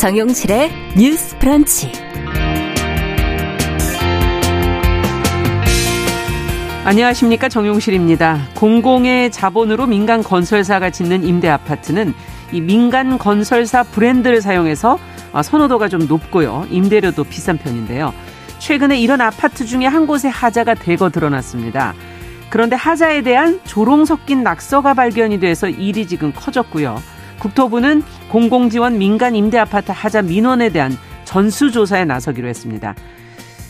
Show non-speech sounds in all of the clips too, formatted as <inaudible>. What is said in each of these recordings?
정용실의 뉴스 프런치. 안녕하십니까 정용실입니다. 공공의 자본으로 민간 건설사가 짓는 임대 아파트는 이 민간 건설사 브랜드를 사용해서 아, 선호도가 좀 높고요. 임대료도 비싼 편인데요. 최근에 이런 아파트 중에 한 곳에 하자가 대거 드러났습니다. 그런데 하자에 대한 조롱 섞인 낙서가 발견이 돼서 일이 지금 커졌고요. 국토부는 공공지원 민간 임대 아파트 하자 민원에 대한 전수조사에 나서기로 했습니다.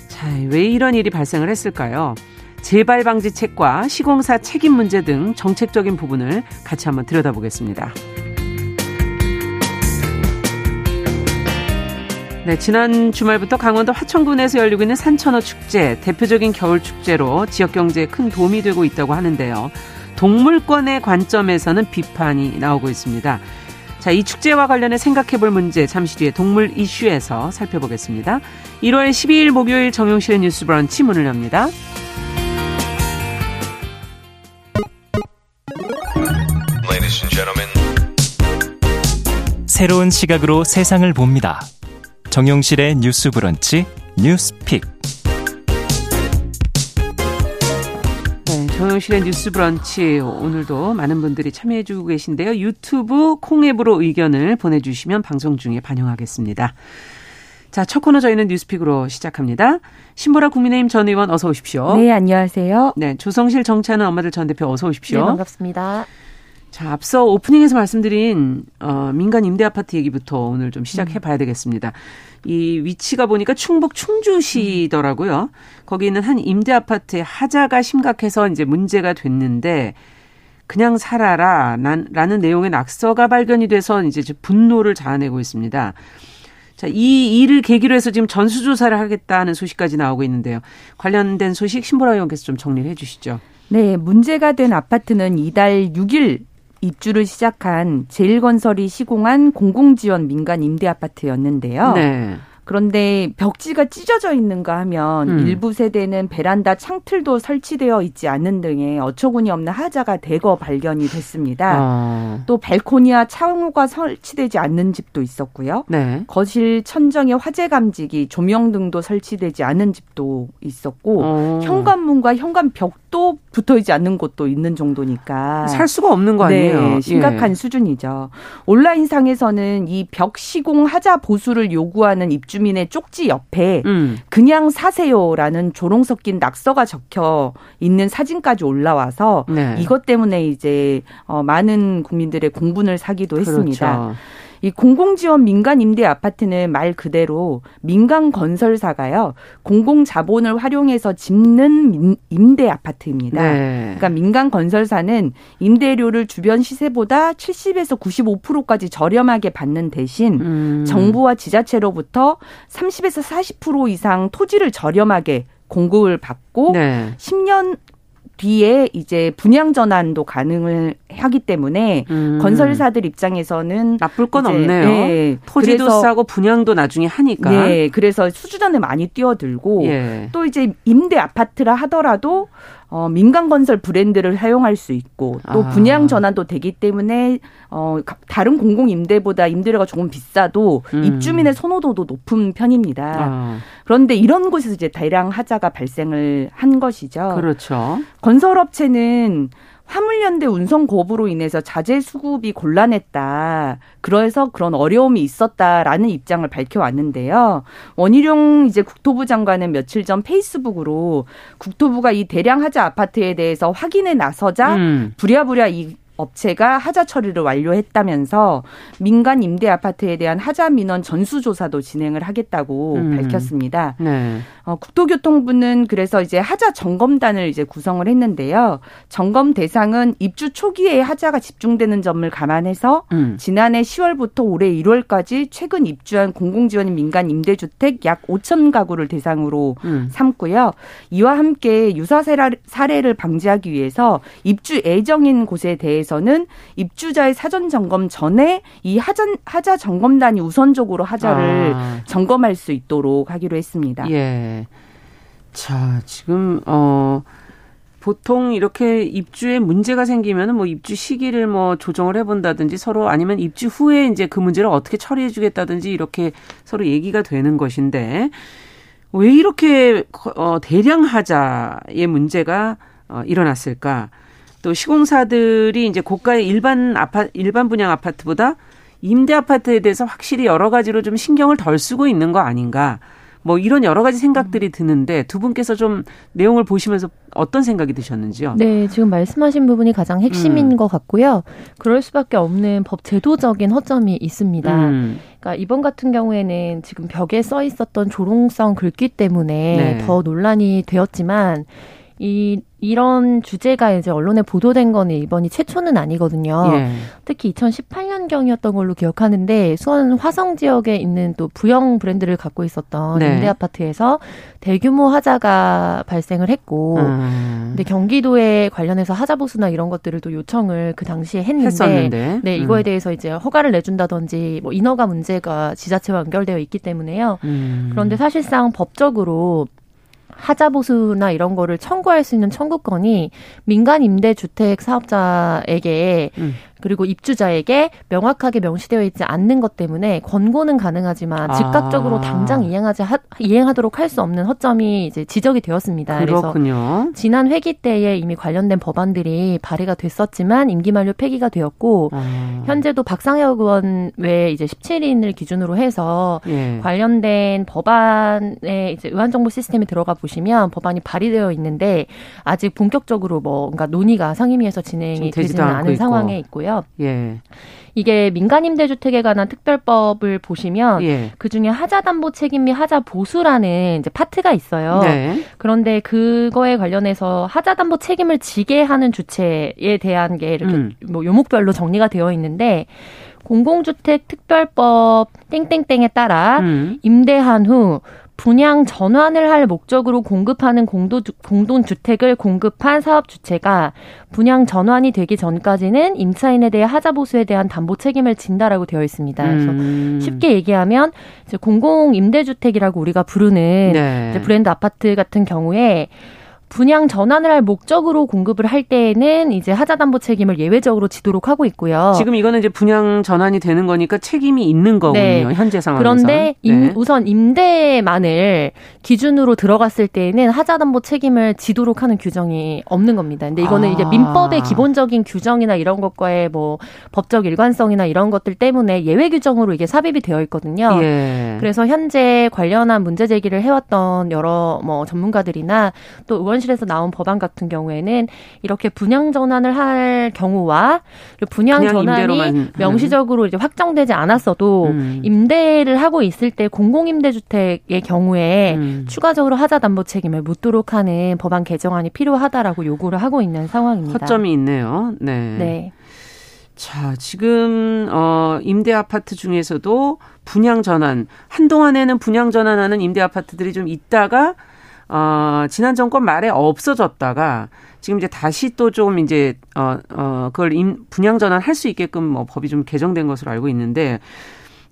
자, 왜 이런 일이 발생을 했을까요? 재발 방지책과 시공사 책임 문제 등 정책적인 부분을 같이 한번 들여다보겠습니다. 네, 지난 주말부터 강원도 화천군에서 열리고 있는 산천어 축제, 대표적인 겨울 축제로 지역 경제에 큰 도움이 되고 있다고 하는데요. 동물권의 관점에서는 비판이 나오고 있습니다. 자, 이 축제와 관련해 생각해 볼 문제 잠시 뒤에 동물 이슈에서 살펴보겠습니다. 1월 12일 목요일 정용실의 뉴스 브런치 문을 엽니다. 새로운 시각으로 세상을 봅니다. 정용실의 뉴스 브런치 뉴스 픽. 정용실의 뉴스 브런치 오늘도 많은 분들이 참여해주고 계신데요. 유튜브 콩앱으로 의견을 보내주시면 방송 중에 반영하겠습니다. 자, 첫 코너 저희는 뉴스픽으로 시작합니다. 신보라 국민의힘 전 의원 어서 오십시오. 네, 안녕하세요. 네, 조성실 정치하는 엄마들 전 대표 어서 오십시오. 네, 반갑습니다. 자, 앞서 오프닝에서 말씀드린 어, 민간 임대 아파트 얘기부터 오늘 좀 시작해 봐야 되겠습니다. 이 위치가 보니까 충북 충주시더라고요. 거기 있는 한 임대 아파트의 하자가 심각해서 이제 문제가 됐는데 그냥 살아라 라는 내용의 낙서가 발견이 돼서 이제 분노를 자아내고 있습니다. 자, 이 일을 계기로 해서 지금 전수조사를 하겠다는 소식까지 나오고 있는데요. 관련된 소식 신보라 의원께서 좀 정리를 해 주시죠. 네, 문제가 된 아파트는 이달 6일 입주를 시작한 제일건설이 시공한 공공지원 민간 임대 아파트였는데요. 네. 그런데 벽지가 찢어져 있는가 하면 음. 일부 세대는 베란다 창틀도 설치되어 있지 않는 등의 어처구니 없는 하자가 대거 발견이 됐습니다. 어. 또 발코니와 창호가 설치되지 않는 집도 있었고요. 네. 거실 천정에 화재 감지기, 조명 등도 설치되지 않은 집도 있었고 어. 현관문과 현관 벽 도 붙어 있지 않는 곳도 있는 정도니까 살 수가 없는 거 아니에요? 네, 심각한 예. 수준이죠. 온라인 상에서는 이 벽 시공 하자 보수를 요구하는 입주 주민의 쪽지 옆에 음. 그냥 사세요라는 조롱 섞인 낙서가 적혀 있는 사진까지 올라와서 네. 이것 때문에 이제 어 많은 국민들의 공분을 사기도 그렇죠. 했습니다. 이 공공지원 민간 임대 아파트는 말 그대로 민간 건설사가요. 공공 자본을 활용해서 짓는 임대 아파트입니다. 네. 그러니까 민간 건설사는 임대료를 주변 시세보다 70에서 95%까지 저렴하게 받는 대신 음. 정부와 지자체로부터 30에서 40% 이상 토지를 저렴하게 공급을 받고 네. 10년 뒤에 이제 분양 전환도 가능을 하기 때문에 음. 건설사들 입장에서는 나쁠 건 없네요. 네, 토지도 그래서, 싸고 분양도 나중에 하니까. 네, 그래서 수주전에 많이 뛰어들고 예. 또 이제 임대 아파트라 하더라도 어, 민간 건설 브랜드를 사용할 수 있고 또 아. 분양 전환도 되기 때문에 어, 다른 공공 임대보다 임대료가 조금 비싸도 음. 입주민의 선호도도 높은 편입니다. 아. 그런데 이런 곳에서 이제 대량 하자가 발생을 한 것이죠. 그렇죠. 건설업체는 화물연대 운송 거부로 인해서 자재 수급이 곤란했다. 그래서 그런 어려움이 있었다라는 입장을 밝혀왔는데요. 원희룡 이제 국토부 장관은 며칠 전 페이스북으로 국토부가 이 대량 하자 아파트에 대해서 확인에 나서자 음. 부랴부랴 이 업체가 하자 처리를 완료했다면서 민간 임대 아파트에 대한 하자 민원 전수 조사도 진행을 하겠다고 음. 밝혔습니다. 네. 어, 국토교통부는 그래서 이제 하자 점검단을 이제 구성을 했는데요. 점검 대상은 입주 초기에 하자가 집중되는 점을 감안해서 음. 지난해 10월부터 올해 1월까지 최근 입주한 공공지원 민간 임대주택 약 5천 가구를 대상으로 음. 삼고요. 이와 함께 유사 사례를 방지하기 위해서 입주 예정인 곳에 대해서 대해서는 입주자의 사전 점검 전에 이 하자, 하자 점검단이 우선적으로 하자를 아. 점검할 수 있도록 하기로 했습니다. 예. 자, 지금 어 보통 이렇게 입주에 문제가 생기면은 뭐 입주 시기를 뭐 조정을 해본다든지 서로 아니면 입주 후에 이제 그 문제를 어떻게 처리해주겠다든지 이렇게 서로 얘기가 되는 것인데 왜 이렇게 어, 대량 하자의 문제가 어, 일어났을까? 또 시공사들이 이제 고가의 일반 아파 일반 분양 아파트보다 임대 아파트에 대해서 확실히 여러 가지로 좀 신경을 덜 쓰고 있는 거 아닌가? 뭐 이런 여러 가지 생각들이 드는데 두 분께서 좀 내용을 보시면서 어떤 생각이 드셨는지요? 네, 지금 말씀하신 부분이 가장 핵심인 음. 것 같고요. 그럴 수밖에 없는 법 제도적인 허점이 있습니다. 음. 그러니까 이번 같은 경우에는 지금 벽에 써 있었던 조롱성 글귀 때문에 네. 더 논란이 되었지만 이 이런 주제가 이제 언론에 보도된 거는 이번이 최초는 아니거든요. 예. 특히 2018년 경이었던 걸로 기억하는데 수원 화성 지역에 있는 또 부영 브랜드를 갖고 있었던 네. 임대 아파트에서 대규모 하자가 발생을 했고, 음. 근데 경기도에 관련해서 하자 보수나 이런 것들을 또 요청을 그 당시에 했는데, 했었는데. 네 이거에 음. 대해서 이제 허가를 내준다든지 뭐 인허가 문제가 지자체와 연결되어 있기 때문에요. 음. 그런데 사실상 법적으로 하자 보수나 이런 거를 청구할 수 있는 청구권이 민간 임대 주택 사업자에게 음. 그리고 입주자에게 명확하게 명시되어 있지 않는 것 때문에 권고는 가능하지만 아. 즉각적으로 아. 당장 이행하지 하, 이행하도록 할 수 없는 허점이 이제 지적이 되었습니다. 그렇군요. 그래서 지난 회기 때에 이미 관련된 법안들이 발의가 됐었지만 임기 만료 폐기가 되었고 아. 현재도 박상혁 의원 외에 이제 17인을 기준으로 해서 예. 관련된 법안에 이제 의안 정보 시스템에 들어가 보시면 법안이 발의되어 있는데 아직 본격적으로 뭔가 논의가 상임위에서 진행이 되지는 않은 있고. 상황에 있고요. 있는데요. 예. 이게 민간임 대주택에 관한 특별법을 보시면 예. 그 중에 하자 담보 책임 및 하자 보수라는 이제 파트가 있어요. 네. 그런데 그거에 관련해서 하자 담보 책임을 지게 하는 주체에 대한 게 이렇게 음. 뭐 요목별로 정리가 되어 있는데 공공주택 특별법 땡땡땡에 따라 음. 임대한 후 분양 전환을 할 목적으로 공급하는 공도, 공동주택을 공급한 사업 주체가 분양 전환이 되기 전까지는 임차인에 대해 하자 보수에 대한 담보 책임을 진다라고 되어 있습니다. 그래서 음. 쉽게 얘기하면 공공 임대주택이라고 우리가 부르는 네. 브랜드 아파트 같은 경우에 분양 전환을 할 목적으로 공급을 할 때에는 이제 하자 담보 책임을 예외적으로 지도록 하고 있고요. 지금 이거는 이제 분양 전환이 되는 거니까 책임이 있는 거군요. 네. 현재 상황에서. 그런데 임, 네. 우선 임대만을 기준으로 들어갔을 때에는 하자 담보 책임을 지도록 하는 규정이 없는 겁니다. 근데 이거는 아. 이제 민법의 기본적인 규정이나 이런 것과의 뭐 법적 일관성이나 이런 것들 때문에 예외 규정으로 이게 삽입이 되어 있거든요. 예. 그래서 현재 관련한 문제 제기를 해왔던 여러 뭐 전문가들이나 또 의원 의원실에서 나온 법안 같은 경우에는 이렇게 분양 전환을 할 경우와 분양 전환이 명시적으로 이제 확정되지 않았어도 음. 임대를 하고 있을 때 공공임대주택의 경우에 음. 추가적으로 하자 담보 책임을 묻도록 하는 법안 개정안이 필요하다라고 요구를 하고 있는 상황입니다. 허점이 있네요. 네. 네. 자, 지금 어 임대 아파트 중에서도 분양 전환 한동안에는 분양 전환하는 임대 아파트들이 좀 있다가 어, 지난 정권 말에 없어졌다가 지금 이제 다시 또 좀 이제 어, 어, 그걸 임, 분양 전환 할 수 있게끔 뭐 법이 좀 개정된 것으로 알고 있는데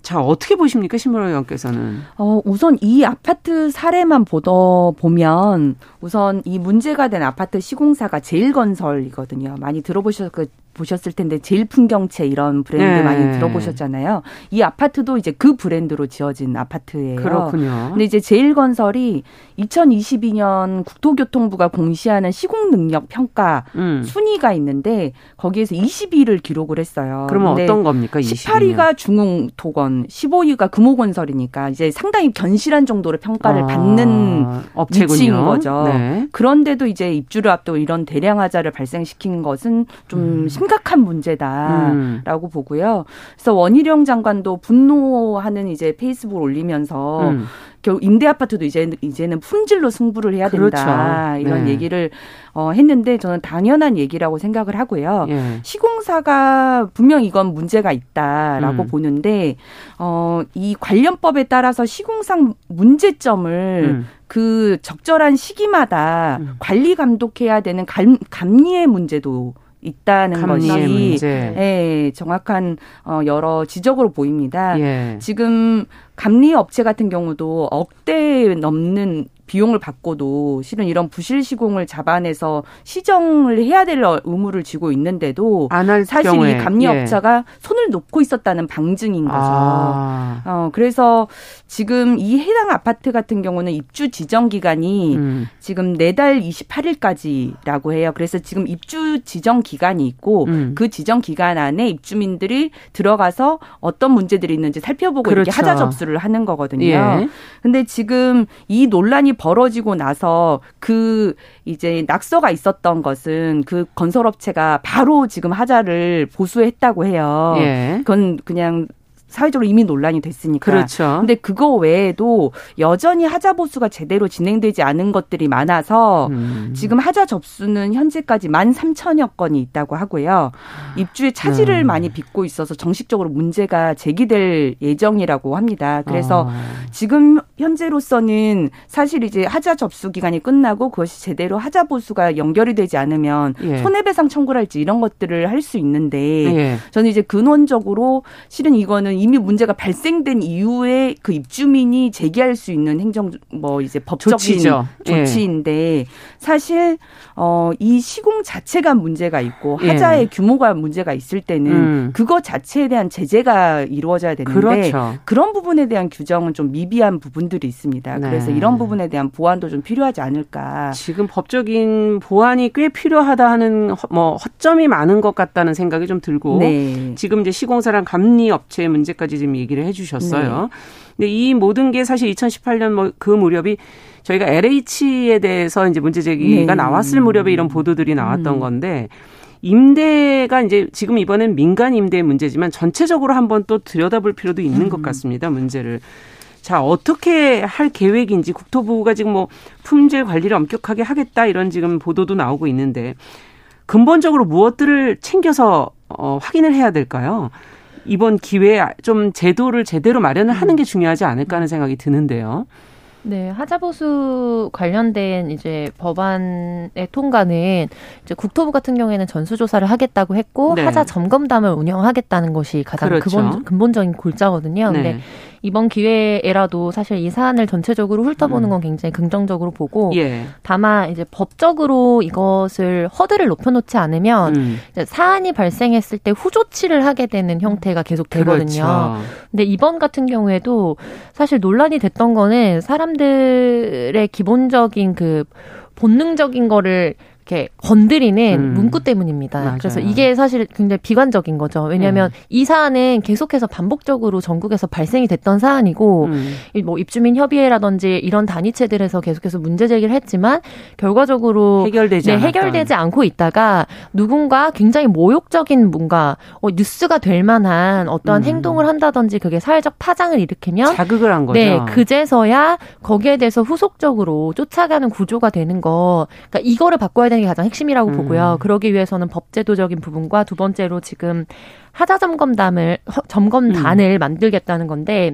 자, 어떻게 보십니까, 신문호 의원께서는? 어, 우선 이 아파트 사례만 보다 보면 우선 이 문제가 된 아파트 시공사가 제일건설이거든요. 많이 들어보셨, 그, 보셨을 텐데 제일 풍경채 이런 브랜드 네. 많이 들어보셨잖아요. 이 아파트도 이제 그 브랜드로 지어진 아파트예요. 그렇군요. 근데 이제 제일건설이 2022년 국토교통부가 공시하는 시공 능력 평가 음. 순위가 있는데 거기에서 22위를 기록을 했어요. 그러면 어떤 겁니까? 18위가 중흥토건, 15위가 금호건설이니까 이제 상당히 견실한 정도로 평가를 아, 받는 업체군요. 위치인 거죠. 네. 그런데도 이제 입주를 앞두고 이런 대량 하자를 발생시킨 것은 좀 음. 심각 한 문제다라고 음. 보고요. 그래서 원희룡 장관도 분노하는 이제 페이스북을 올리면서 음. 결 임대 아파트도 이제 이제는 품질로 승부를 해야 된다 그렇죠. 이런 네. 얘기를 어 했는데 저는 당연한 얘기라고 생각을 하고요. 예. 시공사가 분명 이건 문제가 있다라고 음. 보는데 어 이 관련법에 따라서 시공상 문제점을 음. 그 적절한 시기마다 음. 관리 감독해야 되는 감, 감리의 문제도 있다는 것이 문제. 예, 정확한 어 여러 지적으로 보입니다. 예. 지금 감리 업체 같은 경우도 억대 넘는 비용을 받고도 실은 이런 부실 시공을 잡아내서 시정을 해야 될 의무를 지고 있는데도 사실 경우에. 이 감리업자가 예. 손을 놓고 있었다는 방증인 거죠. 아. 어, 그래서 지금 이 해당 아파트 같은 경우는 입주 지정 기간이 음. 지금 내달 28일까지라고 해요. 그래서 지금 입주 지정 기간이 있고 음. 그 지정 기간 안에 입주민들이 들어가서 어떤 문제들이 있는지 살펴보고 그렇죠. 이렇게 하자 접수를 하는 거거든요. 예. 근데 지금 이 논란이 벌어지고 나서 그 이제 낙서가 있었던 것은 그 건설업체가 바로 지금 하자를 보수했다고 해요. 예. 그건 그냥 사회적으로 이미 논란이 됐으니까. 그렇죠. 근데 그거 외에도 여전히 하자 보수가 제대로 진행되지 않은 것들이 많아서 음. 지금 하자 접수는 현재까지 만 삼천여 건이 있다고 하고요. 입주에 차질을 음. 많이 빚고 있어서 정식적으로 문제가 제기될 예정이라고 합니다. 그래서 어. 지금 현재로서는 사실 이제 하자 접수 기간이 끝나고 그것이 제대로 하자 보수가 연결이 되지 않으면 예. 손해배상 청구랄지 이런 것들을 할 수 있는데 예. 저는 이제 근원적으로 실은 이거는 이미 문제가 발생된 이후에 그 입주민이 제기할 수 있는 행정 뭐 이제 법적인 조치죠. 조치인데 예. 사실 어 이 시공 자체가 문제가 있고 예. 하자의 예. 규모가 문제가 있을 때는 음. 그거 자체에 대한 제재가 이루어져야 되는데 그렇죠. 그런 부분에 대한 규정은 좀 미비한 부분들이 있습니다. 네. 그래서 이런 부분에 대한 보완도 좀 필요하지 않을까. 지금 법적인 보완이 꽤 필요하다 하는 뭐 허점이 많은 것 같다는 생각이 좀 들고 네. 지금 이제 시공사랑 감리 업체 문제 문제까지 지금 얘기를 해주셨어요. 네. 근데 이 모든 게 사실 2018년 뭐 그 무렵이 저희가 LH에 대해서 이제 문제 제기가 네. 나왔을 무렵에 이런 보도들이 나왔던 음. 건데 임대가 이제 지금 이번엔 민간 임대 문제지만 전체적으로 한번 또 들여다볼 필요도 있는 음. 것 같습니다. 문제를. 자, 어떻게 할 계획인지 국토부가 지금 뭐 품질 관리를 엄격하게 하겠다 이런 지금 보도도 나오고 있는데 근본적으로 무엇들을 챙겨서 어, 확인을 해야 될까요? 이번 기회에 좀 제도를 제대로 마련을 하는 게 중요하지 않을까 하는 생각이 드는데요. 네, 하자보수 관련된 이제 법안의 통과는 이제 국토부 같은 경우에는 전수조사를 하겠다고 했고 네. 하자 점검담을 운영하겠다는 것이 가장 그렇죠. 근본, 근본적인 골자거든요. 네. 근데 이번 기회에라도 사실 이 사안을 전체적으로 훑어보는 음. 건 굉장히 긍정적으로 보고 예. 다만 이제 법적으로 이것을 허들을 높여놓지 않으면 음. 사안이 발생했을 때 후조치를 하게 되는 형태가 계속 되거든요. 그렇죠. 근데 이번 같은 경우에도 사실 논란이 됐던 거는 사람들의 기본적인 그 본능적인 거를 이렇게 건드리는 음. 문구 때문입니다. 맞아요. 그래서 이게 사실 굉장히 비관적인 거죠. 왜냐하면 음. 이 사안은 계속해서 반복적으로 전국에서 발생이 됐던 사안이고 음. 뭐 입주민 협의회라든지 이런 단위체들에서 계속해서 문제 제기를 했지만 결과적으로 해결되지, 네, 해결되지 않고 있다가 누군가 굉장히 모욕적인 뭔가 어, 뉴스가 될 만한 어떠한 음. 행동을 한다든지 그게 사회적 파장을 일으키면 자극을 한 거죠. 네, 그제서야 거기에 대해서 후속적으로 쫓아가는 구조가 되는 거. 그러니까 이거를 바꿔야 되는 게 가장 핵심이라고 음. 보고요. 그러기 위해서는 법제도적인 부분과 두 번째로 지금 하자 점검단을 점검단을 음. 만들겠다는 건데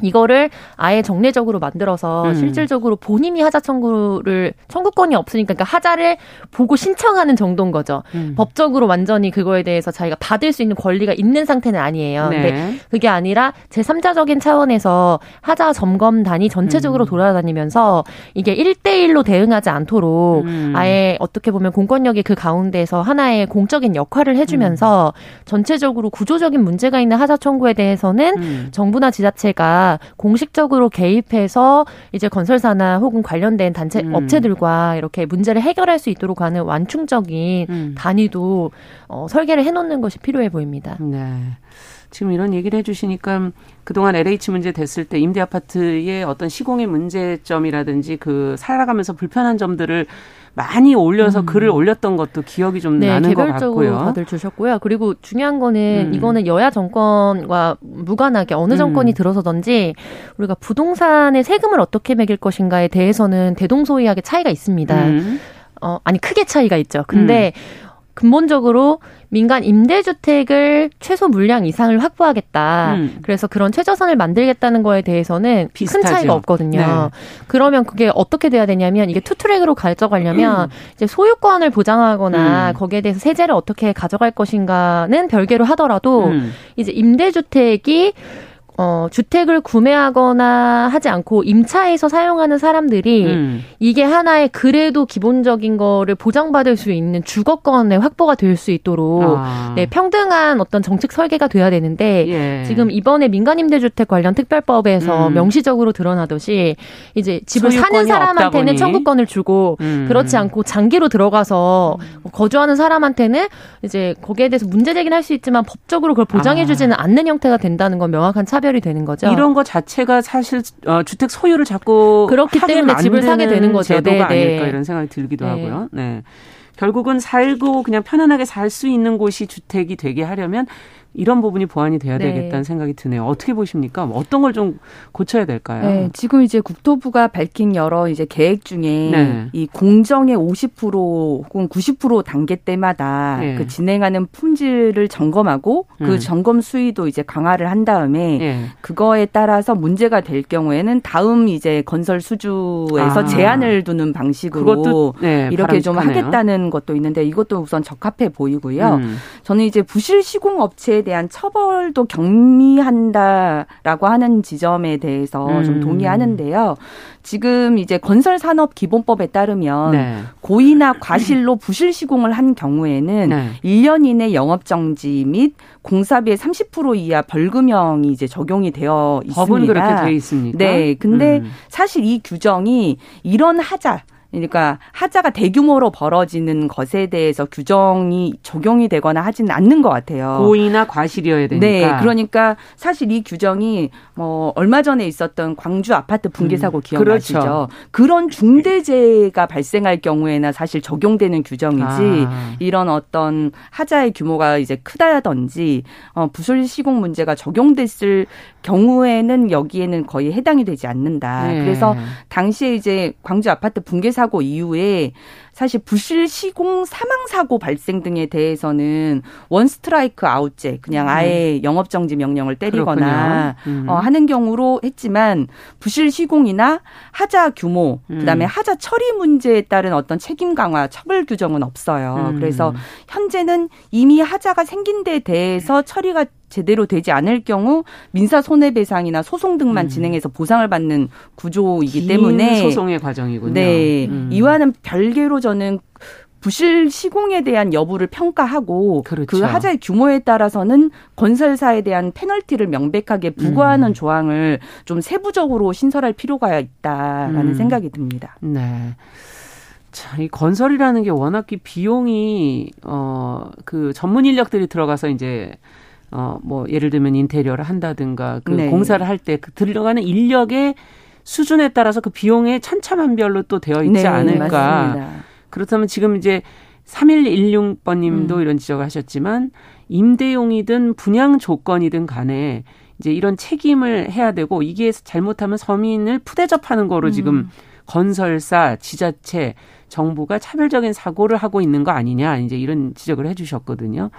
이거를 아예 정례적으로 만들어서 음. 실질적으로 본인이 하자 청구를 청구권이 없으니까 그러니까 하자를 보고 신청하는 정도인 거죠. 음. 법적으로 완전히 그거에 대해서 자기가 받을 수 있는 권리가 있는 상태는 아니에요. 네. 근데 그게 아니라 제3자적인 차원에서 하자 점검단이 전체적으로 음. 돌아다니면서 이게 1대1로 대응하지 않도록 음. 아예 어떻게 보면 공권력이 그 가운데서 하나의 공적인 역할을 해주면서 음. 전체적으로 구조적인 문제가 있는 하자 청구에 대해서는 음. 정부나 지자체가 공식적으로 개입해서 이제 건설사나 혹은 관련된 단체 음. 업체들과 이렇게 문제를 해결할 수 있도록 하는 완충적인 음. 단위도 어, 설계를 해놓는 것이 필요해 보입니다. 네. 지금 이런 얘기를 해주시니까 그동안 LH 문제 됐을 때 임대 아파트의 어떤 시공의 문제점이라든지 그 살아가면서 불편한 점들을 많이 올려서 음. 글을 올렸던 것도 기억이 좀 네, 나는 것 같고요. 다들 주셨고요. 그리고 중요한 거는 음. 이거는 여야 정권과 무관하게 어느 정권이 음. 들어서든지 우리가 부동산의 세금을 어떻게 매길 것인가에 대해서는 대동소이하게 차이가 있습니다. 음. 어, 아니 크게 차이가 있죠. 근데 음. 근본적으로 민간 임대주택을 최소 물량 이상을 확보하겠다. 음. 그래서 그런 최저선을 만들겠다는 거에 대해서는 비슷하죠. 큰 차이가 없거든요. 네. 그러면 그게 어떻게 돼야 되냐면 이게 투트랙으로 가져가려면 음. 이제 소유권을 보장하거나 음. 거기에 대해서 세제를 어떻게 가져갈 것인가는 별개로 하더라도 음. 이제 임대주택이 어, 주택을 구매하거나 하지 않고 임차해서 사용하는 사람들이 음. 이게 하나의 그래도 기본적인 거를 보장받을 수 있는 주거권의 확보가 될 수 있도록 아. 네, 평등한 어떤 정책 설계가 돼야 되는데 예. 지금 이번에 민간임대주택 관련 특별법에서 음. 명시적으로 드러나듯이 이제 집을 사는 사람한테는 청구권을 주고 음. 그렇지 않고 장기로 들어가서 거주하는 사람한테는 이제 거기에 대해서 문제 제기는 할 수 있지만 법적으로 그걸 보장해 주지는 아. 않는 형태가 된다는 건 명확한 차별 차별이 되는 거죠. 이런 거 자체가 사실 어, 주택 소유를 자꾸 그렇기 때문에 집을 사게 되는 거죠. 제도가 네, 네. 아닐까 이런 생각이 들기도 네. 하고요. 네. 결국은 살고 그냥 편안하게 살 수 있는 곳이 주택이 되게 하려면 이런 부분이 보완이 돼야 네. 되겠다는 생각이 드네요. 어떻게 보십니까? 어떤 걸 좀 고쳐야 될까요? 네, 지금 이제 국토부가 밝힌 여러 이제 계획 중에 네. 이 공정의 50% 혹은 90% 단계 때마다 네. 그 진행하는 품질을 점검하고 그 음. 점검 수위도 이제 강화를 한 다음에 네. 그거에 따라서 문제가 될 경우에는 다음 이제 건설 수주에서 아. 제한을 두는 방식으로 네, 이렇게 좀 하겠다는 것도 있는데 이것도 우선 적합해 보이고요. 음. 저는 이제 부실 시공 업체 대한 처벌도 경미한다라고 하는 지점에 대해서 음. 좀 동의하는데요. 지금 이제 건설산업 기본법에 따르면 네. 고의나 과실로 부실 시공을 한 경우에는 네. 1년 이내 영업 정지 및 공사비의 30% 이하 벌금형이 이제 적용이 되어 있습니다. 법은 그렇게 되어 있습니다. 네. 근데 음. 사실 이 규정이 이런 하자 그러니까 하자가 대규모로 벌어지는 것에 대해서 규정이 적용이 되거나 하지는 않는 것 같아요. 고의나 과실이어야 되니까. 네, 그러니까 사실 이 규정이 뭐 얼마 전에 있었던 광주 아파트 붕괴 사고 음, 기억나시죠? 그렇죠. 그런 중대재해가 발생할 경우에나 사실 적용되는 규정이지 아. 이런 어떤 하자의 규모가 이제 크다든지 어, 부술 시공 문제가 적용됐을 경우에는 여기에는 거의 해당이 되지 않는다. 네. 그래서 당시에 이제 광주 아파트 붕괴 사고 이후에 사실 부실 시공 사망 사고 발생 등에 대해서는 원 스트라이크 아웃제 그냥 음. 아예 영업 정지 명령을 때리거나 음. 어, 하는 경우로 했지만 부실 시공이나 하자 규모 음. 그다음에 하자 처리 문제에 따른 어떤 책임 강화 처벌 규정은 없어요. 음. 그래서 현재는 이미 하자가 생긴 데 대해서 처리가 제대로 되지 않을 경우 민사 손해배상이나 소송 등만 음. 진행해서 보상을 받는 구조이기 때문에 소송의 과정이군요. 네, 음. 이와는 별개로 저는 부실 시공에 대한 여부를 평가하고 그렇죠. 그 하자의 규모에 따라서는 건설사에 대한 페널티를 명백하게 부과하는 음. 조항을 좀 세부적으로 신설할 필요가 있다라는 음. 생각이 듭니다. 네. 자, 이 건설이라는 게 워낙 비용이 어그 전문 인력들이 들어가서 이제 어, 뭐, 예를 들면 인테리어를 한다든가, 그 네. 공사를 할 때 그 들어가는 인력의 수준에 따라서 그 비용의 천차만별로 또 되어 있지 네, 않을까. 맞습니다. 그렇다면 지금 이제 3116번 님도 음. 이런 지적을 하셨지만, 임대용이든 분양 조건이든 간에 이제 이런 책임을 해야 되고, 이게 잘못하면 서민을 푸대접하는 거로 음. 지금 건설사, 지자체, 정부가 차별적인 사고를 하고 있는 거 아니냐, 이제 이런 지적을 해 주셨거든요.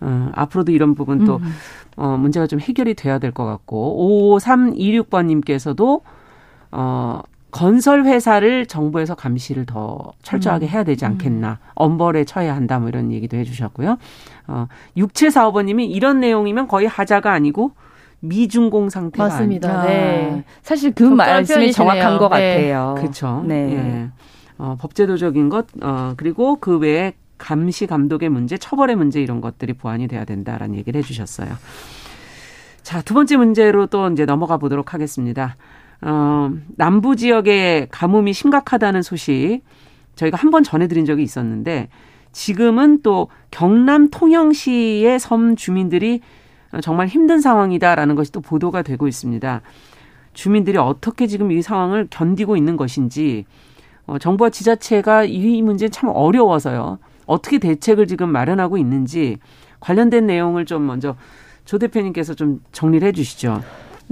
어, 앞으로도 이런 부분 또, 음. 어, 문제가 좀 해결이 돼야 될 것 같고, 5326번님께서도, 어, 건설 회사를 정부에서 감시를 더 철저하게 음. 해야 되지 않겠나. 엄벌에 처해야 한다. 뭐 이런 얘기도 해 주셨고요. 어, 6745번 님이 이런 내용이면 거의 하자가 아니고 미중공 상태가 맞습니다. 네. 사실 그 말씀이 정확한 것 네. 같아요. 그렇죠. 네. 예. 어, 법제도적인 것, 어, 그리고 그 외에 감시 감독의 문제, 처벌의 문제 이런 것들이 보완이 돼야 된다라는 얘기를 해주셨어요. 자, 두 번째 문제로 또 이제 넘어가 보도록 하겠습니다. 어, 남부 지역의 가뭄이 심각하다는 소식 저희가 한 번 전해드린 적이 있었는데 지금은 또 경남 통영시의 섬 주민들이 정말 힘든 상황이다라는 것이 또 보도가 되고 있습니다. 주민들이 어떻게 지금 이 상황을 견디고 있는 것인지 어, 정부와 지자체가 이 문제 참 어려워서요. 어떻게 대책을 지금 마련하고 있는지 관련된 내용을 좀 먼저 조 대표님께서 좀 정리를 해 주시죠.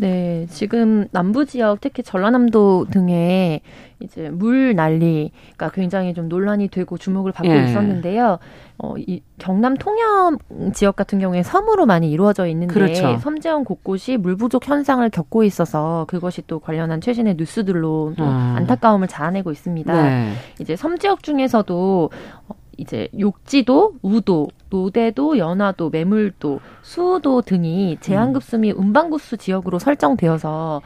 네, 지금 남부 지역 특히 전라남도 등에 이제 물 난리가 굉장히 좀 논란이 되고 주목을 받고 예. 있었는데요. 어, 이 경남 통영 지역 같은 경우에 섬으로 많이 이루어져 있는데 그렇죠. 섬지역 곳곳이 물 부족 현상을 겪고 있어서 그것이 또 관련한 최신의 뉴스들로 또 아. 안타까움을 자아내고 있습니다. 네. 이제 섬 지역 중에서도 이제 욕지도, 우도, 노대도, 연화도, 매물도, 수도 등이 제한급수 및 음방급수 지역으로 설정되어서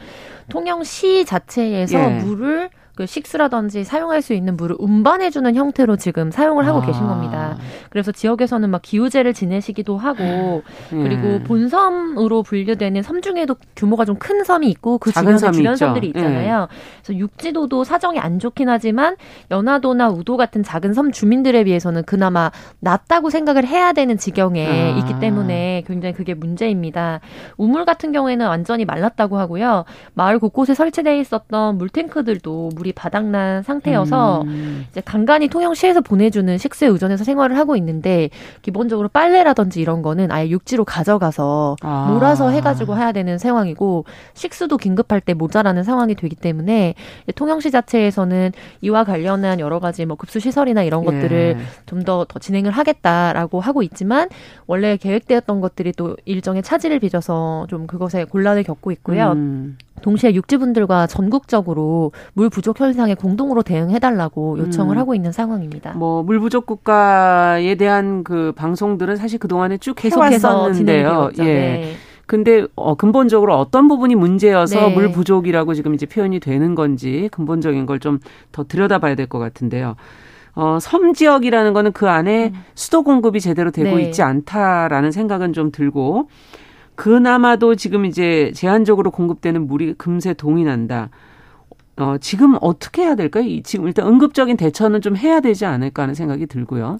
통영시 자체에서 예. 물을 그 식수라든지 사용할 수 있는 물을 운반해주는 형태로 지금 사용을 하고 아. 계신 겁니다. 그래서 지역에서는 막 기우제를 지내시기도 하고 그리고 예. 본섬으로 분류되는 섬 중에도 규모가 좀 큰 섬이 있고 그 주변에 주변 섬들이 있잖아요. 예. 그래서 육지도도 사정이 안 좋긴 하지만 연화도나 우도 같은 작은 섬 주민들에 비해서는 그나마 낫다고 생각을 해야 되는 지경에 아. 있기 때문에 굉장히 그게 문제입니다. 우물 같은 경우에는 완전히 말랐다고 하고요. 마을 곳곳에 설치되어 있었던 물탱크들도 물이 바닥난 상태여서 음. 이제 간간히 통영시에서 보내주는 식수에 의존해서 생활을 하고 있는데 기본적으로 빨래라든지 이런 거는 아예 육지로 가져가서 아. 몰아서 해가지고 해야 되는 상황이고 식수도 긴급할 때 모자라는 상황이 되기 때문에 통영시 자체에서는 이와 관련한 여러 가지 뭐 급수 시설이나 이런 것들을 예. 좀더 더 진행을 하겠다라고 하고 있지만 원래 계획되었던 것들이 또 일정의 차질을 빚어서 좀 그것에 곤란을 겪고 있고요. 음. 동시에 육지분들과 전국적으로 물 부족 현상에 공동으로 대응해달라고 요청을 음. 하고 있는 상황입니다. 뭐 물 부족 국가에 대한 그 방송들은 사실 그 동안에 쭉 해왔었는데요. 예. 네. 근데 어 근본적으로 어떤 부분이 문제여서 네. 물 부족이라고 지금 이제 표현이 되는 건지 근본적인 걸 좀 더 들여다봐야 될 것 같은데요. 어, 섬 지역이라는 거는 그 안에 음. 수도 공급이 제대로 되고 네. 있지 않다라는 생각은 좀 들고 그나마도 지금 이제 제한적으로 공급되는 물이 금세 동이 난다. 어, 지금 어떻게 해야 될까요? 지금 일단 응급적인 대처는 좀 해야 되지 않을까 하는 생각이 들고요.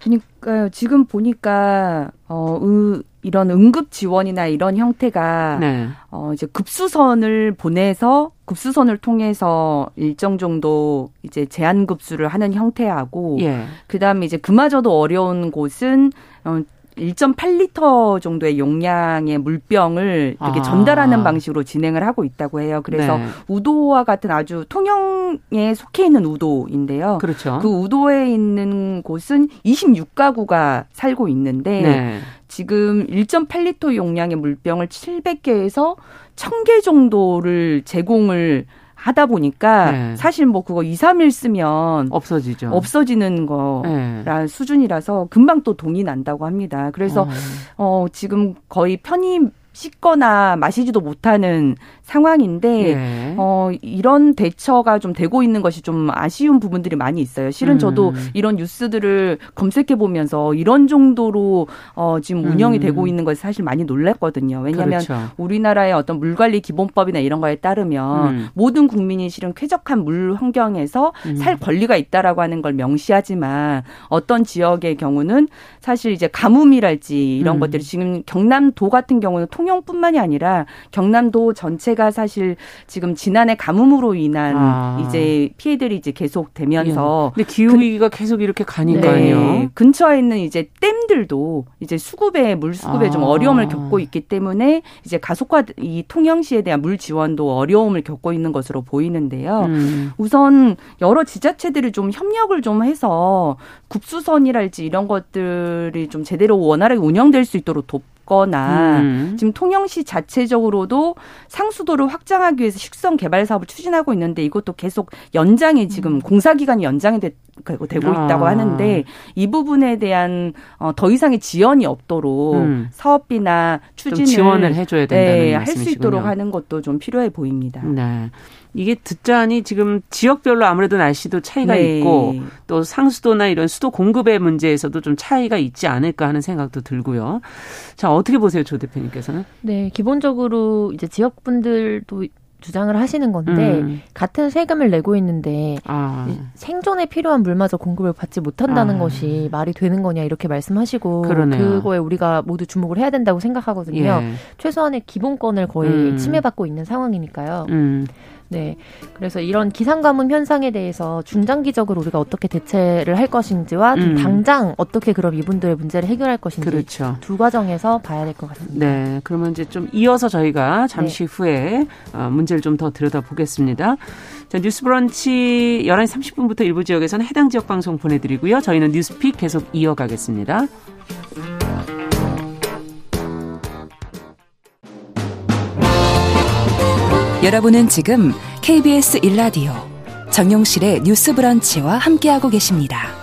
그러니까요. 지금 보니까 어 으, 이런 응급 지원이나 이런 형태가 네. 어 이제 급수선을 보내서 급수선을 통해서 일정 정도 이제 제한 급수를 하는 형태하고 예. 그다음에 이제 그마저도 어려운 곳은 어 1.8리터 정도의 용량의 물병을 이렇게 아. 전달하는 방식으로 진행을 하고 있다고 해요. 그래서 네. 우도와 같은 아주 통영에 속해 있는 우도인데요. 그렇죠. 그 우도에 있는 곳은 26가구가 살고 있는데 네. 지금 1.8리터 용량의 물병을 700개에서 1000개 정도를 제공을 하다 보니까 네. 사실 뭐 그거 2, 3일 쓰면 없어지죠. 없어지는 거라 네. 수준이라서 금방 또 동이 난다고 합니다. 그래서 어, 어 지금 거의 편의 씻거나 마시지도 못하는 상황인데 네. 어 이런 대처가 좀 되고 있는 것이 좀 아쉬운 부분들이 많이 있어요. 실은 음. 저도 이런 뉴스들을 검색해 보면서 이런 정도로 어 지금 운영이 음. 되고 있는 것이 사실 많이 놀랐거든요. 왜냐하면 그렇죠. 우리나라의 어떤 물 관리 기본법이나 이런 거에 따르면 음. 모든 국민이 실은 쾌적한 물 환경에서 음. 살 권리가 있다라고 하는 걸 명시하지만 어떤 지역의 경우는 사실 이제 가뭄이랄지 이런 음. 것들이 지금 경남도 같은 경우는 통 통영뿐만이 아니라 경남도 전체 가 사실 지금 지난해 가뭄으로 인한 아. 이제 피해들이 이제 계속 되면서 예. 근데 기후 위기가 계속 이렇게 가니까요. 네. 근처에 있는 이제 댐들도 이제 수급에 물 수급에 아. 좀 어려움을 겪고 있기 때문에 이제 가속화 이 통영시에 대한 물 지원도 어려움을 겪고 있는 것으로 보이는데요. 음. 우선 여러 지자체들이 좀 협력을 좀 해서 급수선이랄지 이런 것들이 좀 제대로 원활하게 운영될 수 있도록 돕 거나 음. 지금 통영시 자체적으로도 상수도를 확장하기 위해서 식성 개발 사업을 추진하고 있는데 이것도 계속 연장이 지금 음. 공사 기간이 연장이 되, 고 있다고 아. 하는데 이 부분에 대한 어, 더 이상의 지연이 없도록 음. 사업비나 추진을 지원을 해줘야 된다는 네, 할수 있도록 하는 것도 좀 필요해 보입니다. 네. 이게 듣자니 지금 지역별로 아무래도 날씨도 차이가 네. 있고 또 상수도나 이런 수도 공급의 문제에서도 좀 차이가 있지 않을까 하는 생각도 들고요. 자, 어떻게 보세요, 조 대표님께서는? 네, 기본적으로 이제 지역분들도 주장을 하시는 건데 음. 같은 세금을 내고 있는데 아. 생존에 필요한 물마저 공급을 받지 못한다는 아. 것이 말이 되는 거냐 이렇게 말씀하시고 그러네요. 그거에 우리가 모두 주목을 해야 된다고 생각하거든요. 예. 최소한의 기본권을 거의 음. 침해받고 있는 상황이니까요. 음. 네. 그래서 이런 기상 가뭄 현상에 대해서 중장기적으로 우리가 어떻게 대체를 할 것인지와 음. 당장 어떻게 그럼 이분들의 문제를 해결할 것인지 그렇죠. 두 과정에서 봐야 될 것 같습니다. 네. 그러면 이제 좀 이어서 저희가 잠시 네. 후에 어, 문제를 좀 더 들여다보겠습니다. 자, 뉴스 브런치 11시 30분부터 일부 지역에서는 해당 지역 방송 보내드리고요. 저희는 뉴스픽 계속 이어가겠습니다. 여러분은 지금 KBS 1라디오 정용실의 뉴스 브런치와 함께하고 계십니다.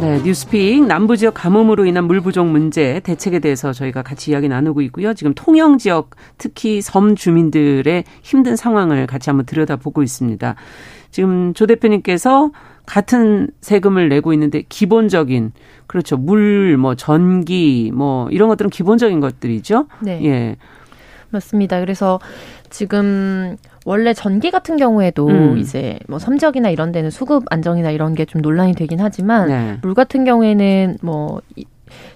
네, 뉴스픽 남부 지역 가뭄으로 인한 물 부족 문제 대책에 대해서 저희가 같이 이야기 나누고 있고요. 지금 통영 지역 특히 섬 주민들의 힘든 상황을 같이 한번 들여다보고 있습니다. 지금 조 대표님께서 같은 세금을 내고 있는데 기본적인 그렇죠. 물, 뭐 전기, 뭐 이런 것들은 기본적인 것들이죠. 네. 예. 맞습니다. 그래서 지금 원래 전기 같은 경우에도 음. 이제 뭐 섬지역이나 이런 데는 수급 안정이나 이런 게 좀 논란이 되긴 하지만 네. 물 같은 경우에는 뭐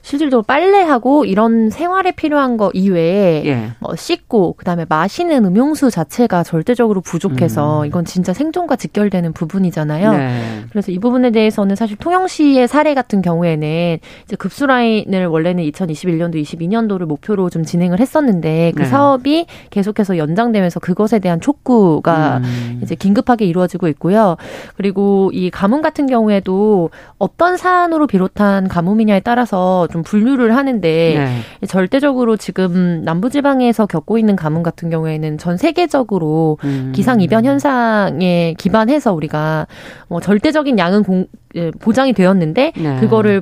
실질적으로 빨래하고 이런 생활에 필요한 거 이외에 예. 뭐 씻고 그다음에 마시는 음용수 자체가 절대적으로 부족해서 음. 이건 진짜 생존과 직결되는 부분이잖아요. 네. 그래서 이 부분에 대해서는 사실 통영시의 사례 같은 경우에는 이제 급수 라인을 원래는 2021년도 22년도를 목표로 좀 진행을 했었는데 그 네. 사업이 계속해서 연장되면서 그것에 대한 촉구가 음. 이제 긴급하게 이루어지고 있고요. 그리고 이 가뭄 같은 경우에도 어떤 사안으로 비롯한 가뭄이냐에 따라서 좀 분류를 하는데 네. 절대적으로 지금 남부지방에서 겪고 있는 가뭄 같은 경우에는 전 세계적으로 음. 기상 이변 현상에 기반해서 우리가 뭐 절대적인 양은 공, 예, 보장이 되었는데 네. 그거를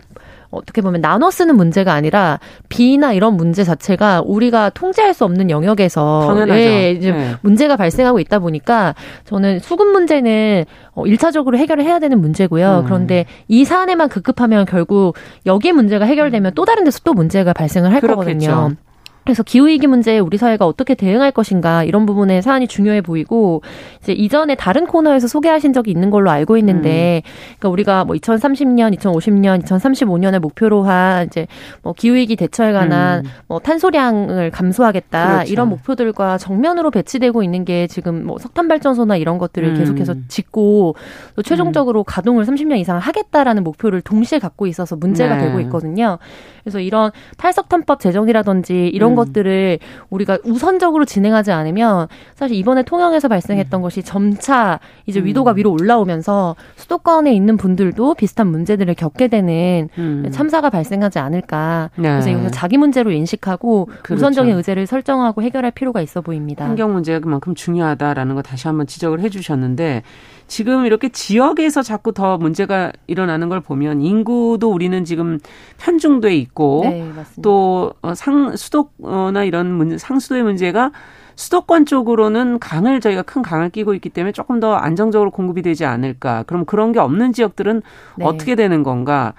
어떻게 보면 나눠 쓰는 문제가 아니라 비나 이런 문제 자체가 우리가 통제할 수 없는 영역에서 당연하죠. 예, 이제 네. 문제가 발생하고 있다 보니까 저는 수급 문제는 어, 1차적으로 해결을 해야 되는 문제고요. 음. 그런데 이 사안에만 급급하면 결국 여기에 문제가 해결되면 또 다른 데서 또 문제가 발생을 할 그렇겠죠. 거거든요. 그래서 기후위기 문제에 우리 사회가 어떻게 대응할 것인가 이런 부분에 사안이 중요해 보이고 이제 이전에 다른 코너에서 소개하신 적이 있는 걸로 알고 있는데 음. 그러니까 우리가 뭐 2030년, 2050년, 2035년을 목표로 한 이제 뭐 기후위기 대처에 관한 음. 뭐 탄소량을 감소하겠다 그렇죠. 이런 목표들과 정면으로 배치되고 있는 게 지금 뭐 석탄 발전소나 이런 것들을 음. 계속해서 짓고 또 최종적으로 음. 가동을 30년 이상 하겠다라는 목표를 동시에 갖고 있어서 문제가 네. 되고 있거든요. 그래서 이런 탈석탄법 제정이라든지 이런 음. 것들을 우리가 우선적으로 진행하지 않으면 사실 이번에 통영에서 발생했던 음. 것이 점차 이제 음. 위도가 위로 올라오면서 수도권에 있는 분들도 비슷한 문제들을 겪게 되는 음. 참사가 발생하지 않을까. 네. 그래서 이것을 자기 문제로 인식하고 그렇죠. 우선적인 의제를 설정하고 해결할 필요가 있어 보입니다. 환경 문제가 그만큼 중요하다라는 거 다시 한번 지적을 해주셨는데 지금 이렇게 지역에서 자꾸 더 문제가 일어나는 걸 보면 인구도 우리는 지금 편중돼 있고 네, 또상 어, 수도나 이런 문제, 상수도의 문제가 수도권 쪽으로는 강을 저희가 큰 강을 끼고 있기 때문에 조금 더 안정적으로 공급이 되지 않을까. 그럼 그런 게 없는 지역들은 네. 어떻게 되는 건가?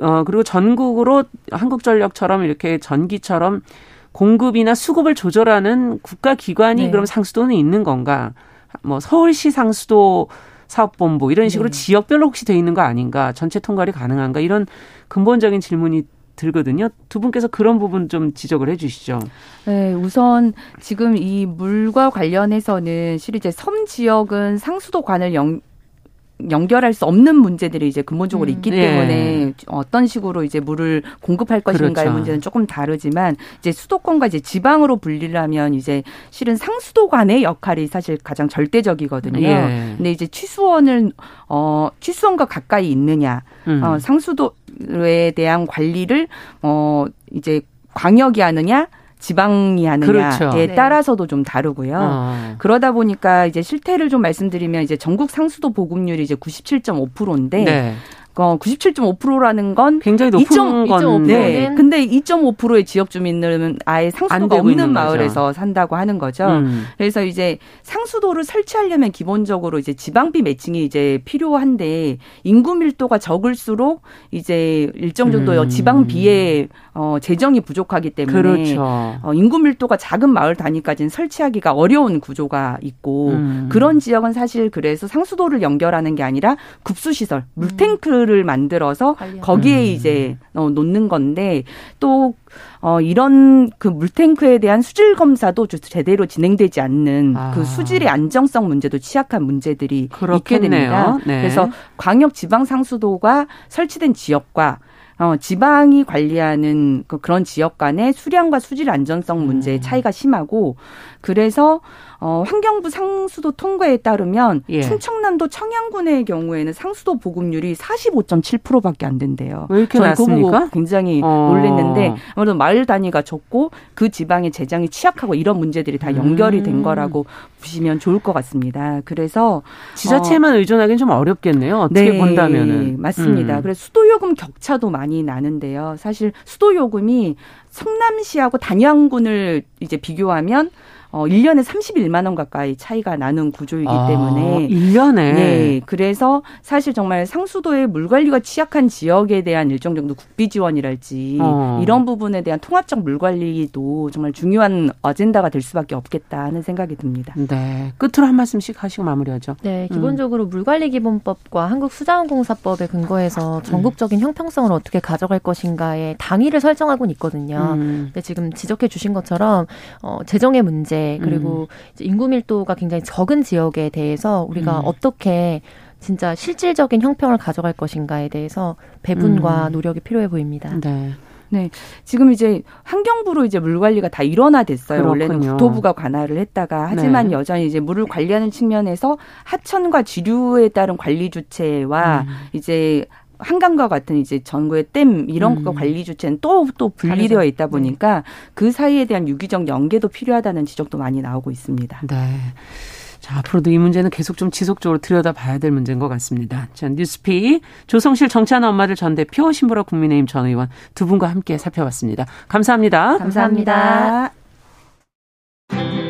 어 그리고 전국으로 한국전력처럼 이렇게 전기처럼 공급이나 수급을 조절하는 국가 기관이 네. 그럼 상수도는 있는 건가? 뭐 서울시 상수도 사업본부 이런 식으로 네. 지역별로 혹시 돼 있는 거 아닌가? 전체 통괄이 가능한가? 이런 근본적인 질문이 들거든요. 두 분께서 그런 부분 좀 지적을 해 주시죠. 네, 우선 지금 이 물과 관련해서는 실제 이제 섬 지역은 상수도관을 영, 연결할 수 없는 문제들이 이제 근본적으로 음. 있기 음, 때문에 어떤 식으로 이제 물을 공급할 것인가의 그렇죠. 문제는 조금 다르지만 이제 수도권과 이제 지방으로 분리하면 이제 실은 상수도관의 역할이 사실 가장 절대적이거든요. 예. 근데 이제 취수원을 어 취수원과 가까이 있느냐, 음. 어 상수도에 대한 관리를 어 이제 광역이 하느냐 지방이 하느냐에 그렇죠. 네. 따라서도 좀 다르고요. 어. 그러다 보니까 이제 실태를 좀 말씀드리면 이제 전국 상수도 보급률이 이제 97.5%인데 네. 어, 97.5%라는 건 굉장히 높은 2. 건데. 네. 근데 2.5%의 지역 주민들은 아예 상수도가 없는 마을에서 거죠. 산다고 하는 거죠. 음. 그래서 이제 상수도를 설치하려면 기본적으로 이제 지방비 매칭이 이제 필요한데 인구 밀도가 적을수록 이제 일정 정도 음. 지방비에 어, 재정이 부족하기 때문에 그렇죠. 어, 인구 밀도가 작은 마을 단위까지는 설치하기가 어려운 구조가 있고 음. 그런 지역은 사실 그래서 상수도를 연결하는 게 아니라 급수 시설, 물탱크를 만들어서 거기에 음. 이제 어, 놓는 건데 또 어, 이런 그 물탱크에 대한 수질 검사도 제대로 진행되지 않는 아. 그 수질의 안정성 문제도 취약한 문제들이 그렇겠네요. 있게 됩니다. 네. 그래서 광역 지방 상수도가 설치된 지역과 어, 지방이 관리하는 그 그런 지역 간의 수량과 수질 안전성 문제의 음. 차이가 심하고 그래서 어, 환경부 상수도 통과에 따르면 예. 충청남도 청양군의 경우에는 상수도 보급률이 45.7%밖에 안 된대요. 왜 이렇게 낮습니까? 그 굉장히 어. 놀랬는데 아무래도 마을 단위가 적고 그 지방의 재정이 취약하고 이런 문제들이 다 연결이 된 음. 거라고 보시면 좋을 것 같습니다. 그래서 지자체만 어, 의존하기는 좀 어렵겠네요. 어떻게 네, 본다면은 맞습니다. 음. 그래서 수도 요금 격차도 많이 나는데요. 사실 수도 요금이 성남시하고 단양군을 이제 비교하면 어 1년에 31만 원 가까이 차이가 나는 구조이기 아, 때문에 1년에 네. 그래서 사실 정말 상수도의 물 관리가 취약한 지역에 대한 일정 정도 국비 지원이랄지 어. 이런 부분에 대한 통합적 물 관리도 정말 중요한 어젠다가 될 수밖에 없겠다 하는 생각이 듭니다. 네. 끝으로 한 말씀씩 하시고 마무리하죠. 네, 음. 기본적으로 음. 물관리 기본법과 한국 수자원공사법에 근거해서 전국적인 형평성을 어떻게 가져갈 것인가에 당위를 설정하고는 있거든요. 음. 근데 지금 지적해 주신 것처럼 어 재정의 문제 그리고 음. 인구 밀도가 굉장히 적은 지역에 대해서 우리가 음. 어떻게 진짜 실질적인 형평을 가져갈 것인가에 대해서 배분과 음. 노력이 필요해 보입니다. 네. 네. 지금 이제 환경부로 이제 물 관리가 다 일원화됐어요. 그렇군요. 원래는 국토부가 관할을 했다가 하지만 네. 여전히 이제 물을 관리하는 측면에서 하천과 지류에 따른 관리 주체와 음. 이제 한강과 같은 이제 전국의 댐 이런 음. 거 관리 주체는 또 또 분리되어 있다 네. 보니까 네. 그 사이에 대한 유기적 연계도 필요하다는 지적도 많이 나오고 있습니다. 네. 자, 앞으로도 이 문제는 계속 좀 지속적으로 들여다봐야 될 문제인 것 같습니다. 자, 뉴스피 조성실 정치하는 엄마들 전 대표 신보라 국민의힘 전 의원 두 분과 함께 살펴봤습니다. 감사합니다. 감사합니다. 감사합니다.